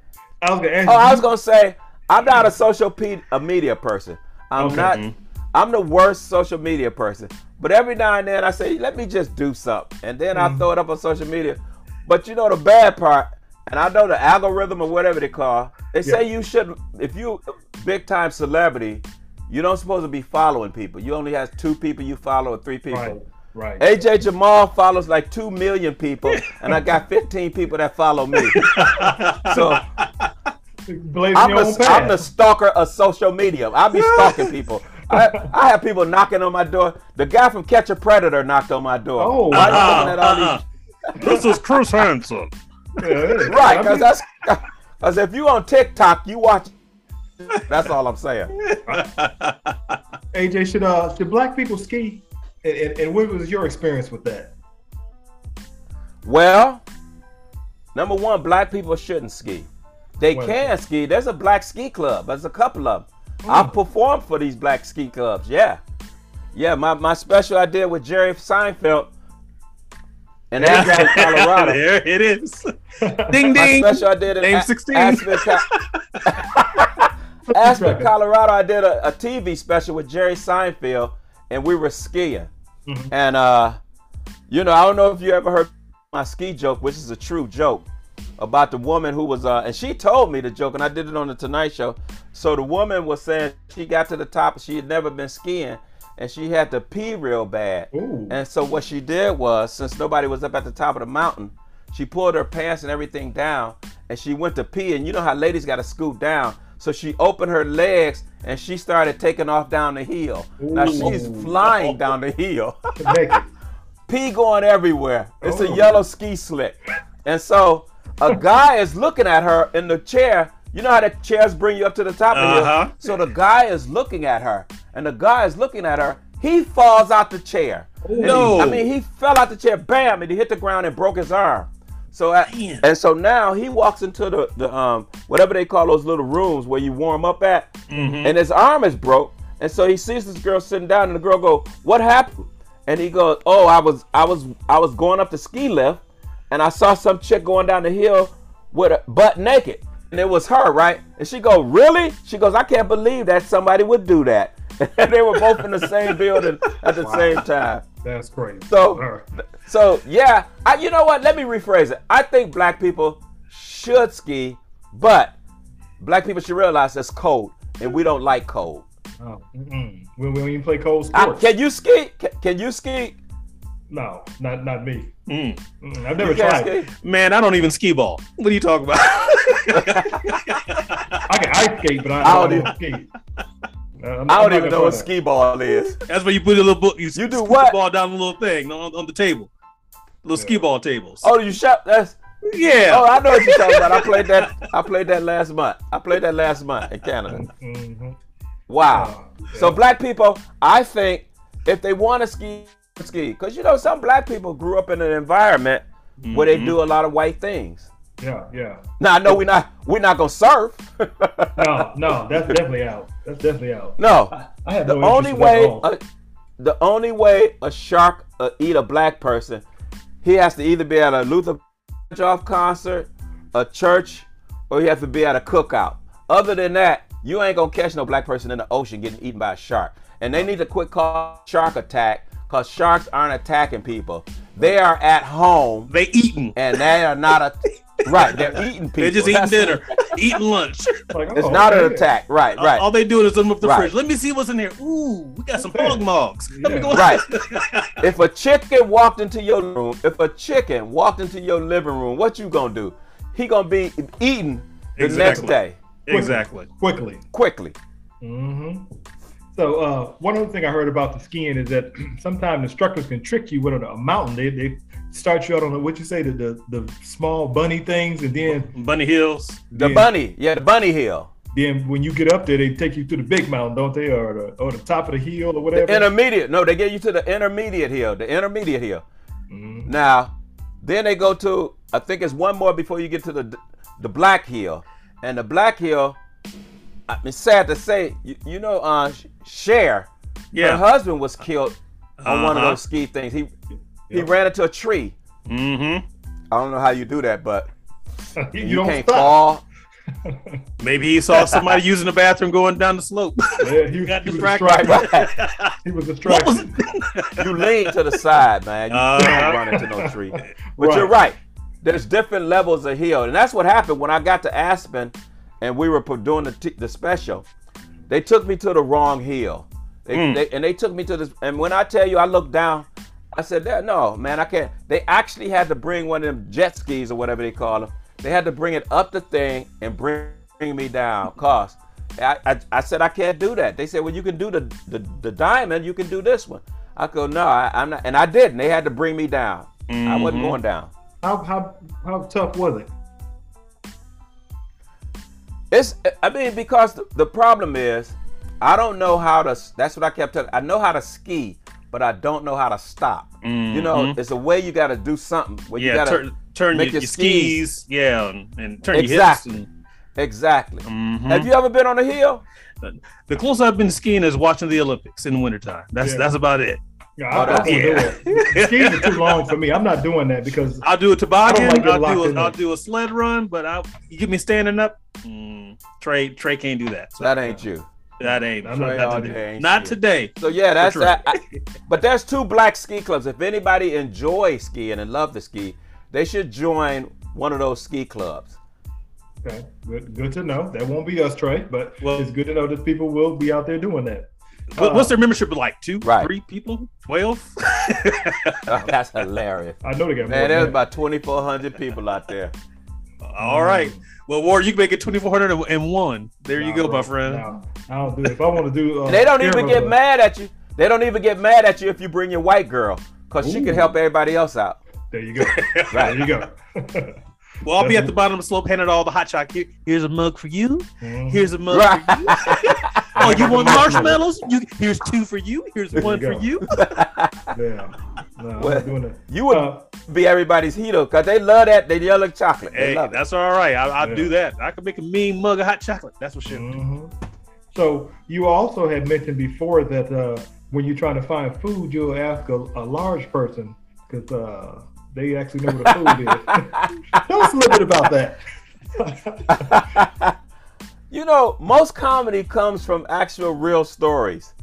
I was gonna Oh. I was gonna say I'm not a social pe- a media person. I'm Okay. not. Mhm. I'm the worst social media person. But every now and then I say, let me just do something, and then I Mhm. throw it up on social media. But you know the bad part, and I know the algorithm or whatever they call. They say you should, if you big time celebrity, you don't supposed to be following people. You only have two people you follow or three people. Right. Right. AJ Jamal follows like two million people, and I got 15 people that follow me. so I'm, the, I'm the stalker of social media. I be stalking people. I, I have people knocking on my door. The guy from Catch a Predator knocked on my door. Oh, Why you wow. looking at all these this is Chris Hansen. Yeah, it is. Right, I because mean, that's because if you on TikTok, you watch. That's all I'm saying. AJ, should uh should black people ski? And, and, and what was your experience with that? Well, number one, black people shouldn't ski. They can ski. There's a black ski club. There's a couple of them. I performed for these black ski clubs. Yeah, yeah. My, my special I did with Jerry Seinfeld in Aspen, Colorado. there it is. Ding My ding. special I did in Name A- 16. Aspen, Aspen, Colorado. I did a, a TV special with Jerry Seinfeld, and we were skiing. Mhm. And uh, you know, I don't know if you ever heard my ski joke, which is a true joke, about the woman who was uh, and she told me the joke, and I did it on the Tonight Show. So the woman was saying she got to the top, she had never been skiing, and she had to pee real bad. Ooh. And so what she did was, since nobody was up at the top of the mountain, she pulled her pants and everything down, and she went to pee. And you know how ladies got to scoot down, so she opened her legs and she started taking off down the hill. Now she's flying down the hill, pee going everywhere. It's a yellow ski slick, and so a guy is looking at her in the chair. You know how the chairs bring you up to the top of the Uh-huh. hill. So the guy is looking at her, and the guy is looking at her. He falls out the chair. And he- No. I mean, he fell out the chair, bam, and he hit the ground and broke his arm. So at, and so now he walks into the, the um whatever they call those little rooms where you warm up at, and his arm is broke. And so he sees this girl sitting down, and the girl go, "What happened?" And he goes, "Oh, I was I was I was going up the ski lift, and I saw some chick going down the hill with a butt naked, and it was her, right?" And she go, "Really?" She goes, "I can't believe that somebody would do that." And they were both in the same building at the same time. That's crazy. So, Alright. so yeah, I, you know what? Let me rephrase it. I think black people should ski, but black people should realize it's cold, and we don't like cold. Oh, mm-mm. we, we don't even play cold I- sports. can you ski? Can, can you ski? no, not not me. Mm. Mm, I've never tried. ski? Man, I don't even ski ball. What are you talking about? I can ice skate, but I, I I don't don't skate. Uh, I'm- I don't even know what try that. ski ball is. That's where you put a little book. You, You do scoop what? The ball down the little thing on, on the table. Little ski Yeah. ball tables. Oh, you shot? That's yeah. oh, I know what you're talking about. I played that. I played that last month. I played that last month in Canada. Mhm. Wow. Oh, So black people, I think if they want to ski, ski, because you know some black people grew up in an environment where they Mhm. do a lot of white things. Yeah, yeah. Now I know we're not we're not gonna surf. No, no, that's definitely out. That's definitely out. no, I have the no only way a, the only way a shark uh, eat a black person, he has to either be at a Luther off concert, a church, or he has to be at a cookout. Other than that, you ain't gonna catch no black person in the ocean getting eaten by a shark. And they need to quit calling shark attack because sharks aren't attacking people. They are at home They eating. and they are not a right. They're eating people. They're just eating That's- dinner, eating lunch. Like, It's oh, not an attack. Right. right. All they doing is open up the Right. fridge. Let me see what's in there. Ooh, we got some hog mogs. Let me Yeah. go. Right. if a chicken walked into your room, if a chicken walked into your living room, what you gonna do? He gonna be eating the next Exactly. day exactly. Quickly. quickly. Mm-hmm. So uh, one other thing I heard about the skiing is that sometimes instructors can trick you with a, a mountain. They, they start you out on the, what you say the, the the small bunny things, and then Bunny Hills. The then, bunny, yeah, the bunny hill. Then when you get up there, they take you to the big mountain, don't they, or the or the top of the hill or whatever. The intermediate. No, they get you to the intermediate hill. The intermediate hill. Mhm. Now, then they go to. I think it's one more before you get to the the black hill, and the black hill. I mean, sad to say, you, you know, uh, Cher, her husband was killed on one of Uh-huh. those ski things. He he ran into a tree. Mm-hmm. I don't know how you do that, but you, you, can't stop. fall. Maybe he saw somebody using the bathroom going down the slope. Yeah, he, Got he was distracted. Right. He was distracted. was? you lean to the side, man. You Uh-huh. don't run into no tree. But Right. you're right. there's different levels of heel, and that's what happened when I got to Aspen, and we were doing the, t- the special. They took me to the wrong heel, they, Mm. they, and they took me to this. And when I tell you, I looked down, I said, "That no, man, I can't." They actually had to bring one of them jet skis or whatever they call them. They had to bring it up the thing and bring, bring me down, cause. I, I, I said I can't do that. They said, well, you can do the, the, the diamond, you can do this one. I go, no, I, I'm not, and I didn't. They had to bring me down. I wasn't Mhm. going down. How how how tough was it? It's, I mean, because the, the problem is, I don't know how to. That's what I kept telling. I know how to ski, but I don't know how to stop. You know, Mhm. it's a way you got to do something. Where you yeah, got to turn, turn make your, your your skis, yeah, and, and turn Exactly. your hips. exactly. And, Mhm. Have you ever been on a hill? The closest I've been skiing is watching the Olympics in the wintertime. That's Yeah. that's about it. Yeah, Oh, I, I that's- won't yeah. do it. Skis are too long for me. I'm not doing that because I'll do a toboggan. like I'll locked do in a, I'll do a sled run, but I you get me standing up. Mm, Trey Trey can't do that. So That ain't you. That ain't I'm not, not- not today. ain't Not shit. today. So yeah, that's Trey. that. I- but there's two black ski clubs. If anybody enjoys skiing and love to ski, they should join one of those ski clubs. okay, good, good to know. That won't be us, Trey, but Well- it's good to know that people will be out there doing that. What, Uh, what's their membership like? Two, Right. three people, twelve? that's hilarious. I know they got more. Man, there's about 2,400 people out there. All right. Well, Ward, you can make it twenty four hundred and one. There you go, bro. my friend. Nah, I don't do it. If I want to do, uh, they don't even get but- mad at you. They don't even get mad at you if you bring your white girl, cause she can help everybody else out. There you go. right. There you go. Well, I'll be at the bottom of the slope handing all the hot chocolate. Here's a mug for you. Mhm. Here's a mug Right. for you. Oh, you want marshmallows? You here's two for you. Here's There one go. for you. Yeah. No, Well, doing that. You would Uh, be everybody's hero, cause they love that. They yellow chocolate. They Hey, love that's all right. I, I'll Yeah. do that. I could make a mean mug of hot chocolate. That's what shit. mhm. So you also had mentioned before that uh, when you're trying to find food, you'll ask a, a large person because uh, they actually know what the food is. Tell us a little bit about that. You know, most comedy comes from actual real stories.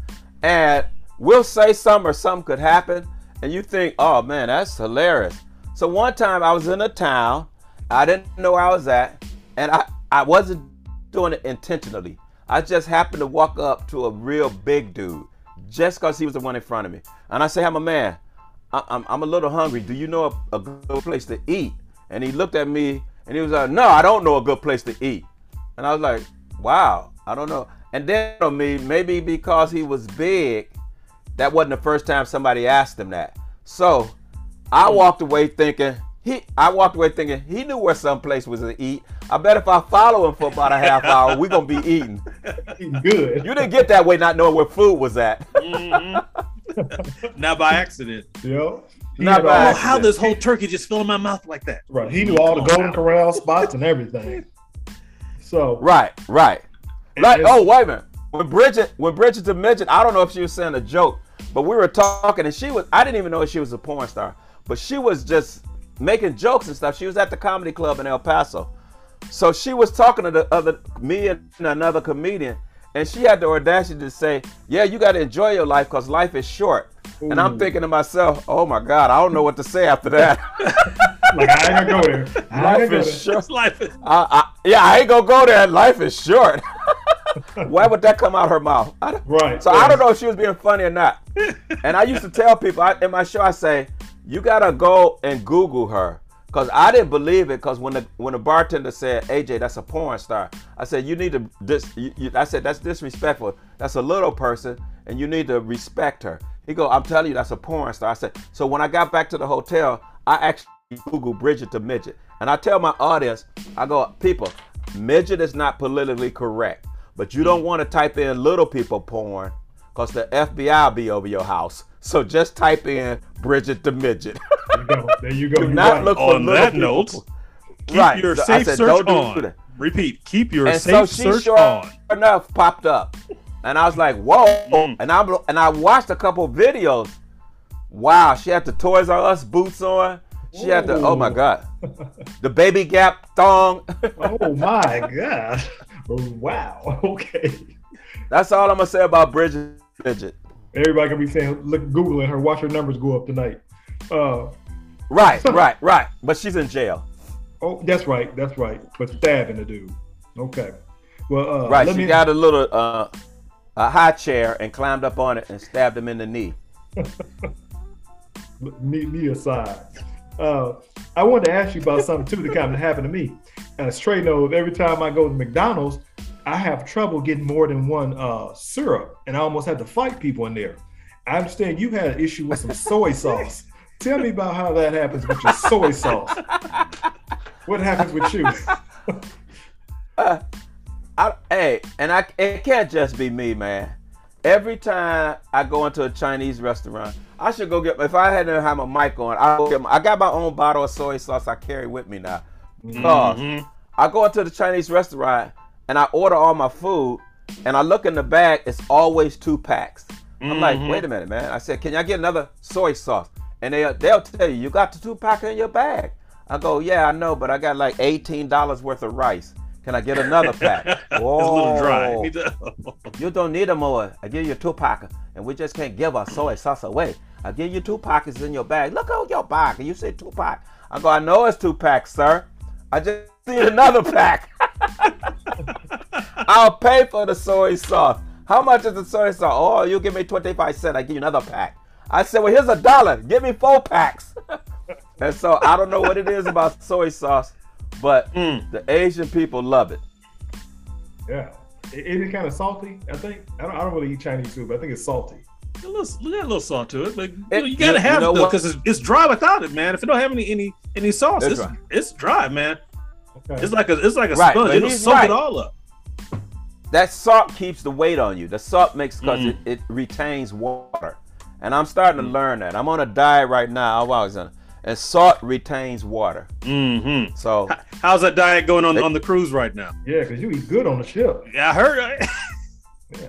And we'll say something or something could happen, and you think, oh man, that's hilarious. So one time I was in a town, I didn't know where I was at, and I, I wasn't doing it intentionally. I just happened to walk up to a real big dude just because he was the one in front of me. And I say, I'm a man. I- I'm, I'm a little hungry. Do you know a, a good place to eat? And he looked at me and he was like, No, I don't know a good place to eat. And I was like, Wow, I don't know. And then on me, maybe because he was big, that wasn't the first time somebody asked him that. So I walked away thinking, he I walked away thinking he knew where some place was to eat. I bet if I follow him for about a half hour, we're gonna be eating. Good. You didn't get that way not knowing where food was at. Mhm. Not by accident. Yo. He Not had by Oh, accident. how this whole turkey just fill in my mouth like that? Right. He knew all the Golden Corral spots and everything. So Right, right. Like, oh wait a minute. When Bridget, when Bridget midget, I don't know if she was saying a joke, but we were talking and she was. I didn't even know if she was a porn star, but she was just making jokes and stuff. She was at the comedy club in El Paso, so she was talking to the other me and another comedian, and she had the audacity to say, "Yeah, you got to enjoy your life because life is short." And I'm thinking to myself, "Oh my God, I don't know what to say after that." like I ain't gonna go there. I life go is there. short. Life is I, I, yeah, I ain't gonna go there. Life is short. Why would that come out her mouth? I Right. So I don't know if she was being funny or not. And I used to tell people I, in my show, I say, you gotta go and Google her. Cause I didn't believe it. Cause when the when the bartender said, "AJ, that's a porn star," I said, "You need to dis." You, you, I said, "That's disrespectful. That's a little person, and you need to respect her." He go, "I'm telling you, that's a porn star." I said, "So when I got back to the hotel, I actually Googled Bridget the midget, and I tell my audience, I go, people, midget is not politically correct, but you don't want to type in little people porn, cause the FBI will be over your house. So just type in Bridget the midget." There you go. There you go. Do not right. look for on little that people. note. Keep Right. your So safe said, search don't on. Repeat. Keep your and safe so she search sure on. enough popped up, and I was like, "Whoa!" Mm. And I'm and I watched a couple videos. Wow, she had the Toys R Us boots on. She had the oh my god, the Baby Gap thong. Oh my god! Wow. Okay. That's all I'm gonna say about Bridget Midget. Everybody gonna be saying, look, googling her, watch her numbers go up tonight. Uh, Right, right, right. But she's in jail. Oh, that's right, that's right. But stabbing the dude. Okay. Well, uh, Right, let she me, got a little uh, a high chair and climbed up on it and stabbed him in the knee. knee, knee aside. Uh, I wanted to ask you about something too that kind of happened to me. As Trey knows, every time I go to McDonald's, I have trouble getting more than one uh, syrup, and I almost had to fight people in there. I understand you had an issue with some soy sauce. Tell me about how that happens with your soy sauce. What happens with you? I, hey, and I it can't just be me, man. Every time I go into a Chinese restaurant, I should go get. If I hadn't have my mic on, I go get. My, I got my own bottle of soy sauce I carry with me now. Because I go into the Chinese restaurant and I order all my food, and I look in the bag. It's always two packs. I'm like, mm-hmm. wait a minute, man. I said, can I get another soy sauce? And they they'll tell you, you got the two pack in your bag. I go, yeah, I know, but I got like eighteen dollars worth of rice. Can I get another pack? It's a little dry. Whoa. You don't need a more. I give you two pack, and we just can't give our soy sauce away. I give you two packets in your bag. Look at your bag, and you say two pack. I go, I know it's two packs, sir. I just need another pack. I'll pay for the soy sauce. How much is the soy sauce? Oh, you give me 25 cents. I give you another pack. I said, well, here's a dollar. Give me four packs. and so I don't know what it is about soy sauce, but Mm. the Asian people love it. Yeah. I- Is it kind of salty? I think I don't, I don't really eat Chinese food, but I think it's salty. a little, got a little salt to it, but you, It- know, you gotta you- you have know it though, because it's, it's dry without it, man. If it don't have any any any sauce, It's it's, dry. it's dry, man. Okay. It's like a it's like a Right, sponge. but It'll soak right. it all up. that salt keeps the weight on you. The salt makes because Mm. it, it retains water. And I'm starting to learn that. I'm on a diet right now. I was on, and salt retains water. Mm-hmm. So How's that diet going on They- on the cruise right now? yeah, because you eat good on the ship. Yeah, I heard. Yeah.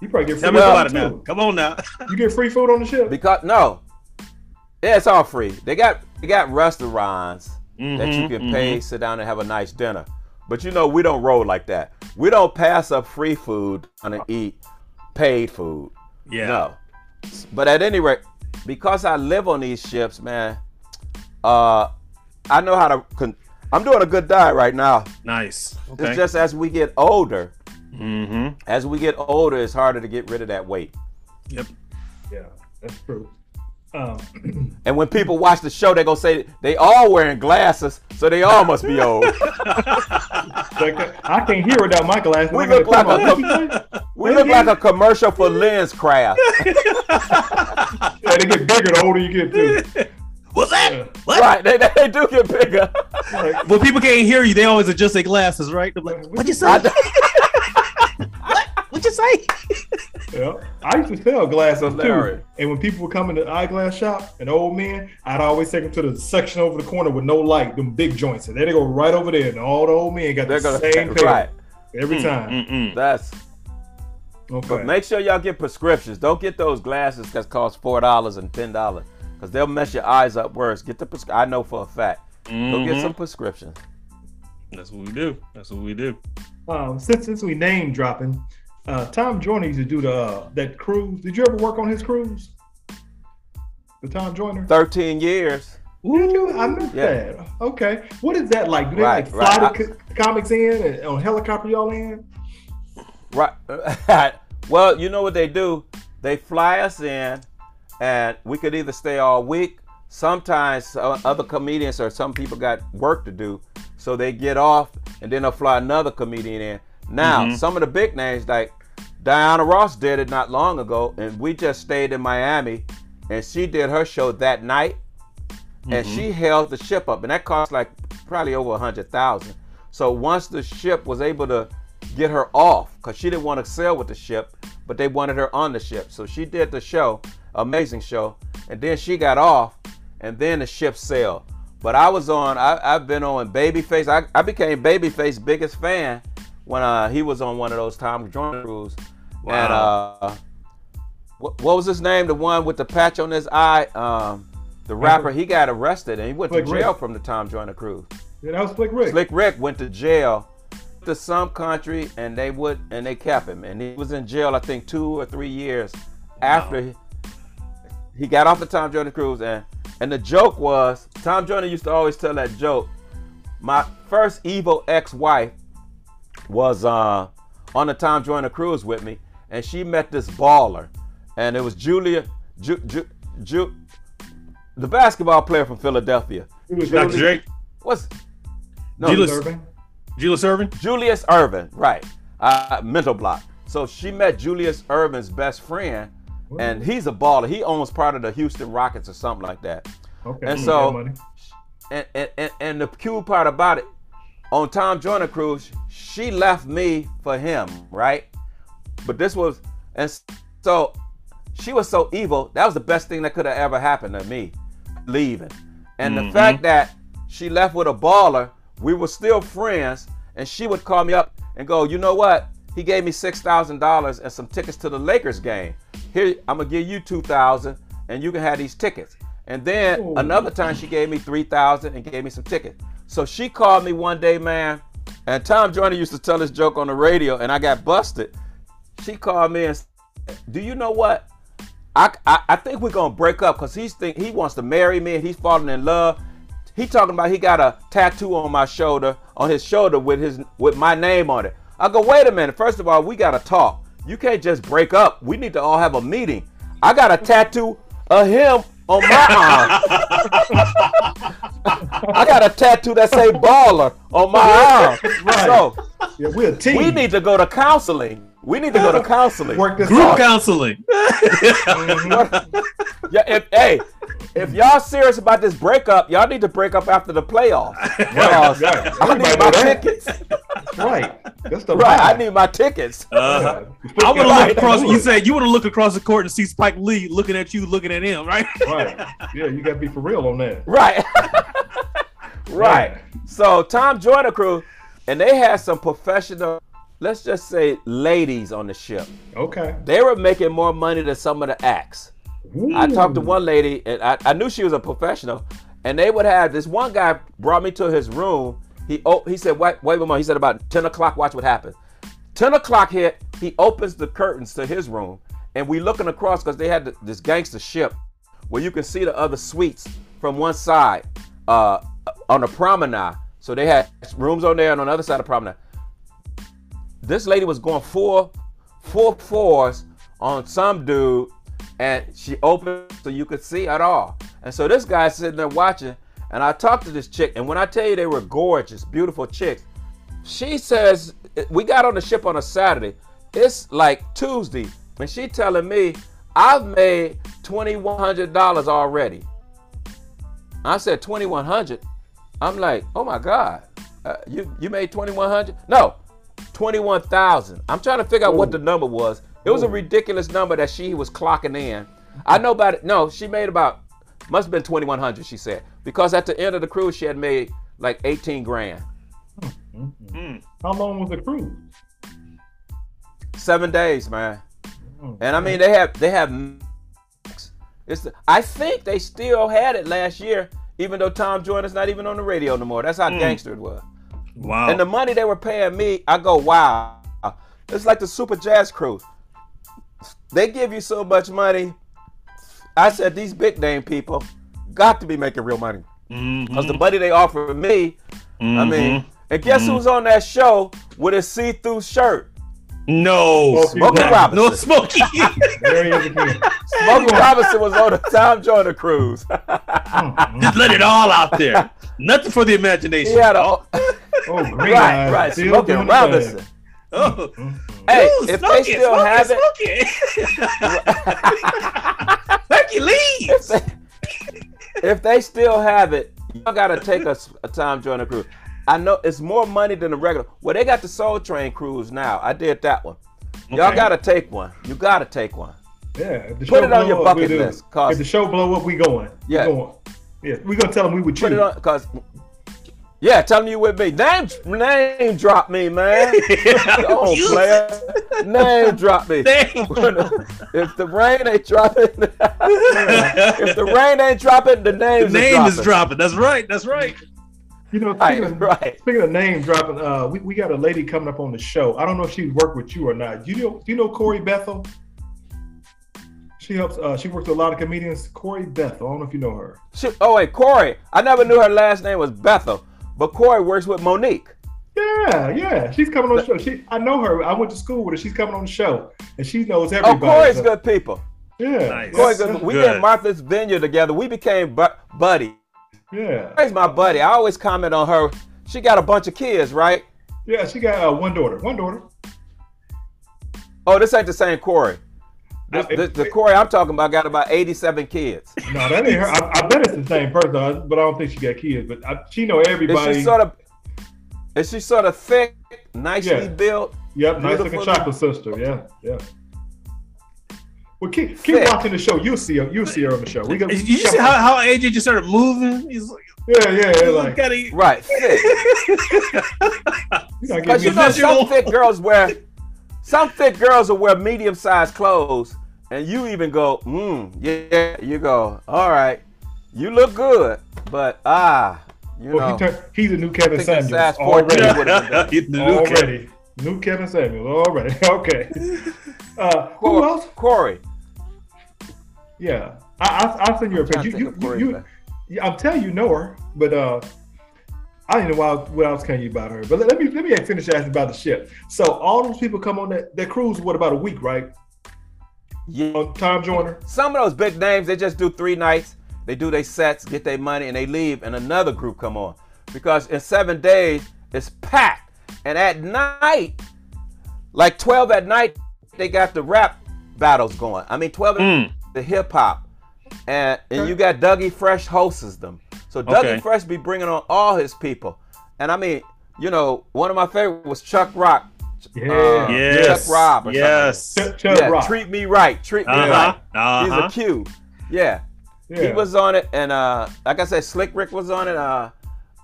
You probably get free Tell me food about it too. now. Come on now. You get free food on the ship. because no, yeah, it's all free. They got they got restaurants that you Mhm, can pay, sit down and have a nice dinner. But you know we don't roll like that. We don't pass up free food and eat paid food. Yeah. No. But at any rate, because I live on these ships, man, uh, I know how to. Con- I'm doing a good diet right now. Nice. Okay. It's just as we get older, mm-hmm. as we get older, it's harder to get rid of that weight. Yep. Yeah, that's true. Um, And when people watch the show, they're gonna say they all wearing glasses, so they all must be old. I can't hear without my glasses. We look like a my- We look like a commercial for Lens Craft. yeah, they get bigger the older you get too. What's that? Yeah. What? right? They, they do get bigger. Like, When people can't hear you, they always adjust their glasses, right? They're like, "What'd you say? I- What'd you say?" yeah. I used to sell glasses too. And when people would come in the eyeglass shop, an old man, I'd always take them to the section over the corner with no light, them big joints. And then they go right over there, and all the old men got They're the same pair right. every time. Mm-mm. That's Okay. But make sure y'all get prescriptions. Don't get those glasses that cost four dollars and ten dollars, because they'll mess your eyes up worse. Get the prescri- I know for a fact. Go get Mhm. some prescriptions. That's what we do. That's what we do. Um, since since we name dropping, uh, Tom Joyner used to do the uh, that cruise. Did you ever work on his cruise? The Tom Joyner. Thirteen years. You? I missed Yeah. that. Okay. What is that like? Do they Right, like fly right. the co- comics in and on helicopter y'all in? Right. well, you know what they do? They fly us in, and we could either stay all week. Sometimes uh, other comedians or some people got work to do, so they get off, and then they'll fly another comedian in. Now, Mhm. some of the big names like Diana Ross did it not long ago, and we just stayed in Miami, and she did her show that night, and she held the ship up, and that cost like probably over a hundred thousand. So once the ship was able to get her off, because she didn't want to sail with the ship, but they wanted her on the ship, so she did the show, amazing show, and then she got off, and then the ship sailed. But I was on, I, I've been on Babyface. I, I became Babyface biggest fan when uh, he was on one of those Tom Joyner cruise. And uh, what, what was his name? The one with the patch on his eye. Um, the rapper. He got arrested and he went Slick to jail Rick. from the Tom Joyner crew. Yeah, that was Slick Rick. Slick Rick went to jail to some country and they would and they kept him and he was in jail I think two or three years after he, he got off the Tom Joyner cruise and And the joke was Tom Joyner used to always tell that joke. My first evil ex-wife was uh, on the time Tom Joyner cruise with me, and she met this baller, and it was Julia, Ju, Ju, Ju, the basketball player from Philadelphia. Dr. J. What's no Julius- Erving? Julius Erving. Julius Erving, right? Uh, mental block. So she met Julius Erving's best friend, and he's a baller. He owns part of the Houston Rockets or something like that. Okay. And so- And and, and, and the cool part about it, on Tom Joyner cruise, she left me for him, right? But this was, and so she was so evil. That was the best thing that could have ever happened to me, leaving. And the mm-hmm. fact that she left with a baller, we were still friends, and she would call me up and go, you know what? He gave me six thousand dollars and some tickets to the Lakers game. Here, I'm gonna give you two thousand, and you can have these tickets. And then Ooh. another time she gave me three thousand and gave me some tickets. So she called me one day, man, and Tom Joyner used to tell this joke on the radio, and I got busted. She called me and said, "Do you know what? I, I, I think we're gonna break up because he's think he wants to marry me and he's falling in love. He talking about he got a tattoo on my shoulder, on his shoulder with his with my name on it. I go, wait a minute. First of all, we gotta talk. You can't just break up. We need to all have a meeting. I got a tattoo of him on my arm. I got a tattoo that say baller on my arm. Right. So Yeah, we're a team. we need to go to counseling. We need to go to counseling. work this Group out. counseling. Yeah, if hey, if y'all serious about this breakup, y'all need to break up after the playoffs. Because right. I Everybody need my that. tickets. Right. That's the Right, I need my tickets. Uh, Yeah. I want to Right. look across. You said you want to look across the court and see Spike Lee looking at you, looking at him, right? Right. Yeah, you got to be for real on that. Right. right. So Tom joined the crew, and they had some professional, let's just say ladies on the ship. Okay. They were making more money than some of the acts. I talked to one lady, and I, I knew she was a professional. And they would have this one guy brought me to his room. He oh, he said, wait, wait a moment. He said about 10 o'clock, watch what happens. 10 o'clock hit, he opens the curtains to his room, and we looking across because they had this gangster ship where you can see the other suites from one side uh, on the promenade. So they had rooms on there and on the other side of the promenade. This lady was going four, four fours on some dude, and she opened so you could see at all. And so this guy's sitting there watching, and I talked to this chick, and when I tell you they were gorgeous, beautiful chicks, she says we got on the ship on a Saturday. It's like Tuesday, and she telling me I've made twenty one hundred dollars already. I said twenty one hundred. I'm like, oh my god, uh, you you made twenty one hundred? No, twenty one thousand. I'm trying to figure out what the number was. It was a ridiculous number that she was clocking in. I know about it. No, she made about must have been twenty one hundred. She said because at the end of the cruise she had made like eighteen grand. How long was the cruise? Seven days, man. And I mean, they have they have. It's the, I think they still had it last year, even though Tom Joyner's not even on the radio no more. That's how mm. gangster it was. Wow. And the money they were paying me, I go, wow. It's like the Super Jazz Crew. They give you so much money. I said these big name people got to be making real money mm-hmm. because the money they offered me. I mean, mm-hmm. and guess mm-hmm. who's on that show with a see-through shirt? No, Smokey Smokey Robinson. no Smokey. There he is again. Smokey Robinson was on the Tom Joyner cruise. Mm-hmm. Just let it all out there. Nothing for the imagination. he had a Oh, oh green right, eyes, right, still Smokey Robinson. thing. Oh. Mm-hmm. Hey, Ooh, if Smokey, they still Smokey, have it, Smokey. Hercules. if they, if they still have it, y'all gotta take us a, a Tom Joyner cruise. I know it's more money than the regular. Well, they got the Soul Train cruise now. I did that one. Y'all gotta take one. You gotta take one. Yeah. Put it on your up, bucket list, 'cause- If the show blow up, we going. Yeah. We going. Yeah. We gonna tell them we would you. Put it on, cause yeah, tell them you with me. Name name drop me, man. Come on, player. Name drop me. If the rain ain't dropping, if the rain ain't dropping, the The name is dropping. dropping. That's right. That's right. You know, speaking, Right, of, right. speaking of name dropping, uh, we, we got a lady coming up on the show. I don't know if she worked with you or not. You know, you know Corey Bethel. She She helps. Uh, she works with a lot of comedians. Corey Bethel. I don't know if you know her. She, oh wait, Corey. I never knew her last name was Bethel, but Corey works with Mo'Nique. Yeah, yeah. She's coming on the show. She, I know her. I went to school with her. She's coming on the show, and she knows Oh, everybody. Corey's so- good people. Yeah, Nice. Corey's good. We Good. did Martha's Vineyard together. We became bu- buddy. Yeah, Corey's my buddy. I always comment on her. She got a bunch of kids, right? yeah. She got uh, one daughter. One daughter. Oh, this ain't the same Corey. This, Uh, it- this- the Corey I'm talking about got about 87 kids. No, that ain't her. I, I bet it's the same person, uh, but I don't think she got kids. But I, she know everybody. Is she sort of? Is she sort of thick, nicely Yeah. built? Yep, nice looking chocolate sister. Yeah, yeah. Well, keep keep Thick. watching the show. You'll see her. You'll see her on the show. We got. Did you see how, how AJ just started moving? He's like, Yeah, yeah, yeah. Like, gotta, Right, thick. you Because you know a some thick girls wear, some thick girls will wear medium-sized clothes, and you even go, mm, yeah. You go, all right, you look good, but ah, you Well, know, he turn, he's a new Kevin I Samuels size 14 already. would've been Get the new kid. already. New Kevin Samuels already. Okay. Uh, who Corey, else? Corey. Yeah, I, I, I'll send you a trying picture. to You, you, you, I'm telling you, you know her, but uh, I don't know what, I- what I was telling you about her. But let, let me let me finish asking about the ship. So all those people come on that that cruise. What about a week, right? Yeah. On Tom Joyner. Some of those big names, they just do three nights. They do their sets, get their money, and they leave, and another group come on. Because in seven days, it's packed. And at night, like 12 at night, they got the rap battles going. I mean, 12 Mm. The hip hop. And, and you got Dougie Fresh hosts them. So Dougie Okay. Fresh be bringing on all his people. And I mean, you know, one of my favorite was Chuck Rock. Yeah. Uh, Yes. Chuck Robb or yes. Ch- Chubb yeah, Rock. treat me right. Treat me Uh-huh. right. Uh-huh. He's a Q. Yeah. yeah. He was on it, and uh, like I said, Slick Rick was on it. Uh,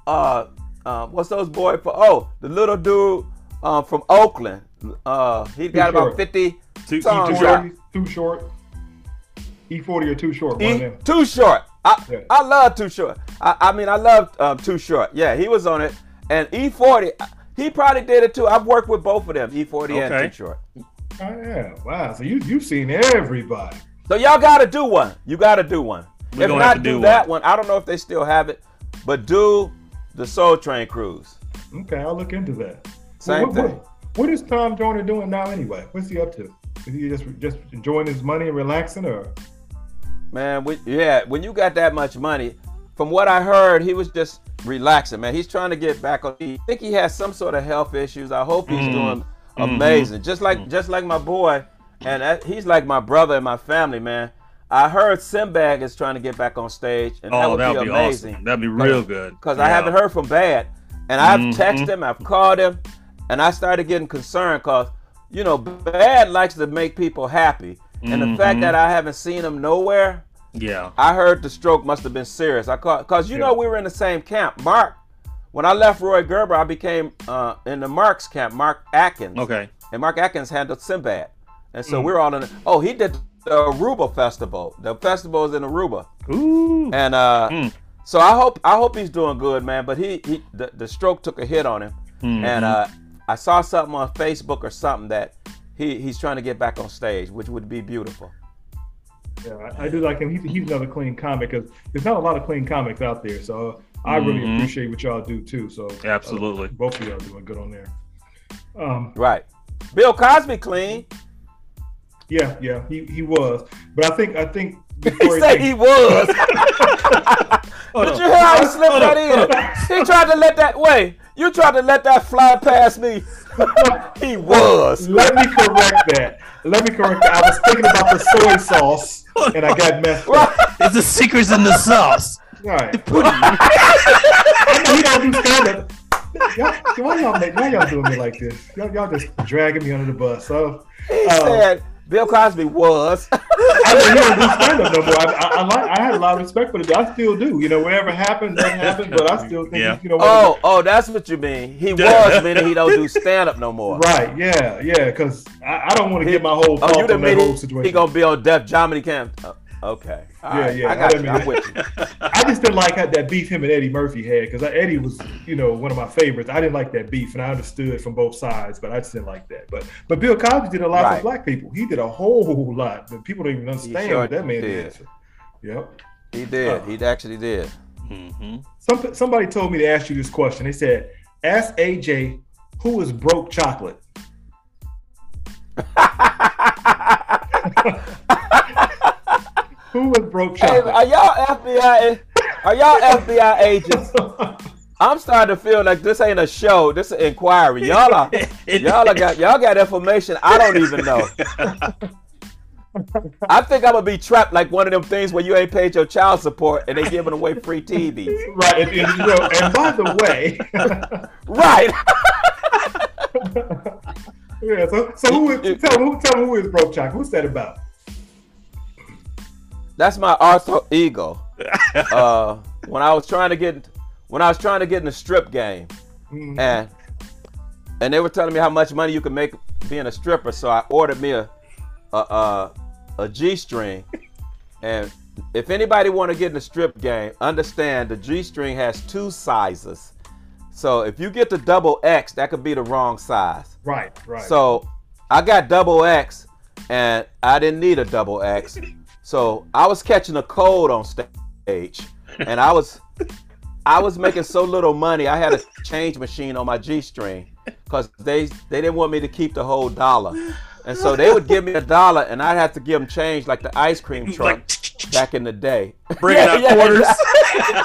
uh, uh, what's those boy for? Oh, the little dude uh, from Oakland. Uh, he got short. about fifty Too- songs too out. short. Too short. E forty or too short. E, too short. I, Yeah. I love Too Short. I, I mean, I love um, Too Short. Yeah, he was on it. And E40, he probably did it too. I've worked with both of them, E40 Okay. and Too Short. Oh, yeah. Wow. So you you've seen everybody. So y'all got to do one. You got to do one. We if gonna not, have to do, do that one. I don't know if they still have it, but do the Soul Train cruise. Okay, I'll look into that. Same what, thing. What, what is Tom Joyner doing now anyway? What's he up to? Is he just just enjoying his money and relaxing, or Man, we, yeah, when you got that much money, from what I heard, he was just relaxing, man. He's trying to get back on. I think he has some sort of health issues. I hope he's Mm. doing amazing. Just like just like my boy, and that, he's like my brother and my family, man. I heard Sinbad is trying to get back on stage, and that Oh, would that be would be amazing. awesome. That'd be real good. Because I haven't heard from Bad, and I've Mhm. texted him, I've called him, and I started getting concerned because you know Bad likes to make people happy, and the fact that I haven't seen him nowhere. Yeah. I heard the stroke must have been serious. I caught because you know we were in the same camp. Mark, when I left Roy Gerber, I became uh, in the Mark's camp. Mark Atkins. Okay. And Mark Atkins handled Sinbad, and so Mm. we were all in. The, oh, he did the Aruba festival. The festival is in Aruba, Ooh. and uh, Mm. so I hope I hope he's doing good, man. But he he the, the stroke took a hit on him, Mhm. and uh, I saw something on Facebook or something that he he's trying to get back on stage, which would be beautiful. Yeah, I, I do like him. He's, he's another clean comic because there's not a lot of clean comics out there. So I really Mhm. appreciate what y'all do too. So uh, Absolutely. both of y'all doing good on there. Um, Right. Bill Cosby clean. yeah, yeah, he, he was, but I think I think He before said he was. Did you hear how he slipped that in? He tried to let that way. You tried to let that fly past me. he was. Let me correct that. Let me correct that. I was thinking about the soy sauce and I got messed up. It's the secrets in the sauce. Right. I know he don't do stand. Y'all, why y'all make, why y'all doing me like this? Y'all, y'all just dragging me under the bus. So He uh, said Bill Cosby was. I mean, he don't do stand up no more. I, I, I, like, I had a lot of respect for the I still do. You know, whatever happened, that happened. But I still think, Yeah. you know, oh, oh, that's what you mean. He was, meaning he don't do stand up no more. right? Yeah, yeah. Because I, I don't want to get my whole Oh, thoughts you on that made whole situation. he gonna be on Def Jominy Camp. Uh, Okay. All yeah, right. yeah. I got I you. I'm with you. I just didn't like that beef him and Eddie Murphy had because Eddie was, you know, one of my favorites. I didn't like that beef, and I understood from both sides, but I just didn't like that. But but Bill Cosby did a lot right. for black people. He did a whole lot, but people don't even understand sure what that man did. did. Yep. He did. Uh, he actually did. Mm-hmm. Some, somebody told me to ask you this question. They said, "Ask AJ who is broke chocolate." Who was broke? Hey, are y'all FBI? Are y'all FBI agents? I'm starting to feel like this ain't a show. This is an inquiry. Y'all are, y'all are got y'all got information I don't even know. I think I'm gonna be trapped like one of them things where you ain't paid your child support and they giving away free TVs. Right, and, and, you know, and by the way, right. yeah. So, so who is, tell, who, tell me who is broke chocolate? What's that about? That's my alter ego. uh, when I was trying to get when I was trying to get in the strip game, mm-hmm. and and they were telling me how much money you could make being a stripper, so I ordered me a a a, a G string, and if anybody want to get in the strip game, understand the G string has two sizes. So if you get the double X, that could be the wrong size. Right, right. So I got double X, and I didn't need a double X. So I was catching a cold on stage, and I was I was making so little money. I had a change machine on my G string because they they didn't want me to keep the whole dollar, and so they would give me a dollar, and I'd have to give them change like the ice cream truck like, back in the day. Bringing yeah, out yeah, quarters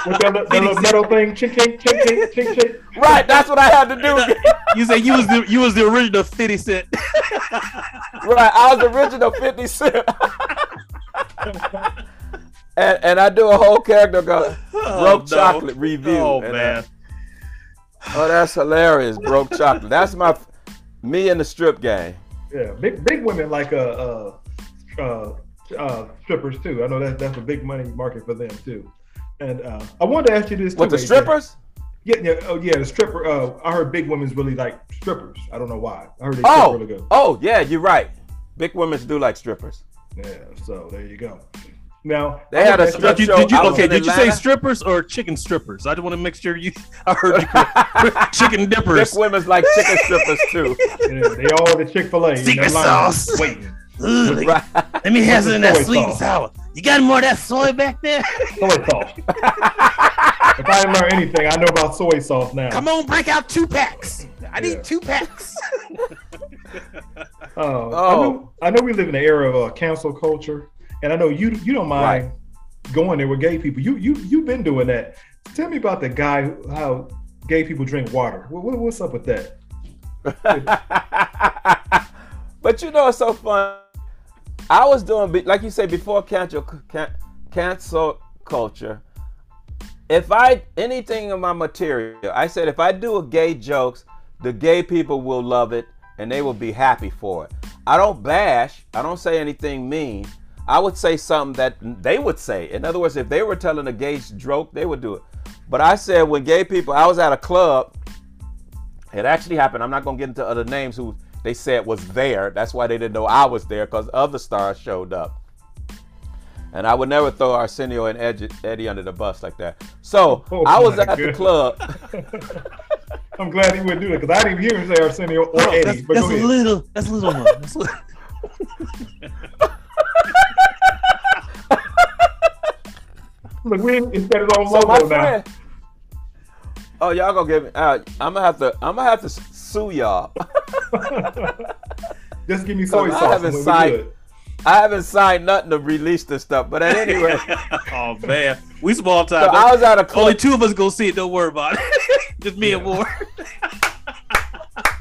with that, little metal thing, chink chink chink chink chink chink. Right, that's what I had to do. you say you was the you was the original Fifty Cent. right, I was the original Fifty Cent and, and I do a whole character called oh, Broke no. Chocolate Review. Oh and, uh, man. oh, that's hilarious. Broke Chocolate. That's my me in the strip game. Yeah, big big women like uh uh uh, uh strippers too. I know that that's a big money market for them too. And uh, I wanted to ask you this. What the strippers? Yeah, yeah, oh yeah, the stripper. Uh, I heard big women's really like strippers. I don't know why. I heard they oh, really good. Oh yeah, you're right. Big women's do like strippers. Yeah, so there you go. Now they had a strip did you, did you, okay, did you say strippers or chicken strippers? I just want to make sure you. I heard you. chicken dippers. Big women's like chicken strippers too. Yeah, they all the Chick Fil A. Secret sauce. Waiting. Ooh, right. Let me have some of that sweet and sour. You got more of that soy back there? Soy sauce. if I didn't learn anything, I know about soy sauce now. Come on, break out two packs. I need two packs. Uh, oh, I know, I know we live in an era of uh, cancel culture, and I know you you don't mind right. going there with gay people. You you you've been doing that. Tell me about the guy how gay people drink water. What, what's up with that? but you know, it's so fun. I was doing like you say before cancel cancel culture. If I anything in my material, I said if I do a gay jokes, the gay people will love it and they will be happy for it. I don't bash, I don't say anything mean. I would say something that they would say. In other words, if they were telling a gay joke, they would do it. But I said when gay people, I was at a club, it actually happened. I'm not going to get into other names who they said was there. That's why they didn't know I was there because other stars showed up. And I would never throw Arsenio and Eddie under the bus like that. So oh I was at the club. I'm glad he wouldn't do that because I didn't even hear him say Arsenio or Eddie. That's, that's a little. That's a little. That's little. Look, we instead of on so logo now. oh, y'all gonna give me? Uh, I'm gonna have to. I'm gonna have to sue y'all. Just give me soy sauce. I haven't signed. I haven't signed nothing to release this stuff, but at any rate. oh man, we small time. So I was out of club. Only two of us go see it. Don't worry about it. Just me yeah. and Ward.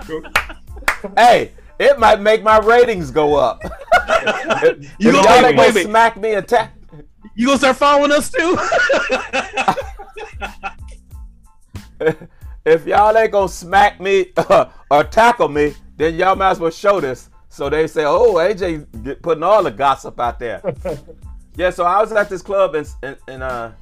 hey, it might make my ratings go up. you gonna, y'all wait, wait, wait. smack me and tap. You gonna start following us too? if y'all ain't gonna smack me uh, or tackle me, then y'all might as well show this. So they say, "Oh, AJ putting all the gossip out there." yeah, so I was at this club and in, in uh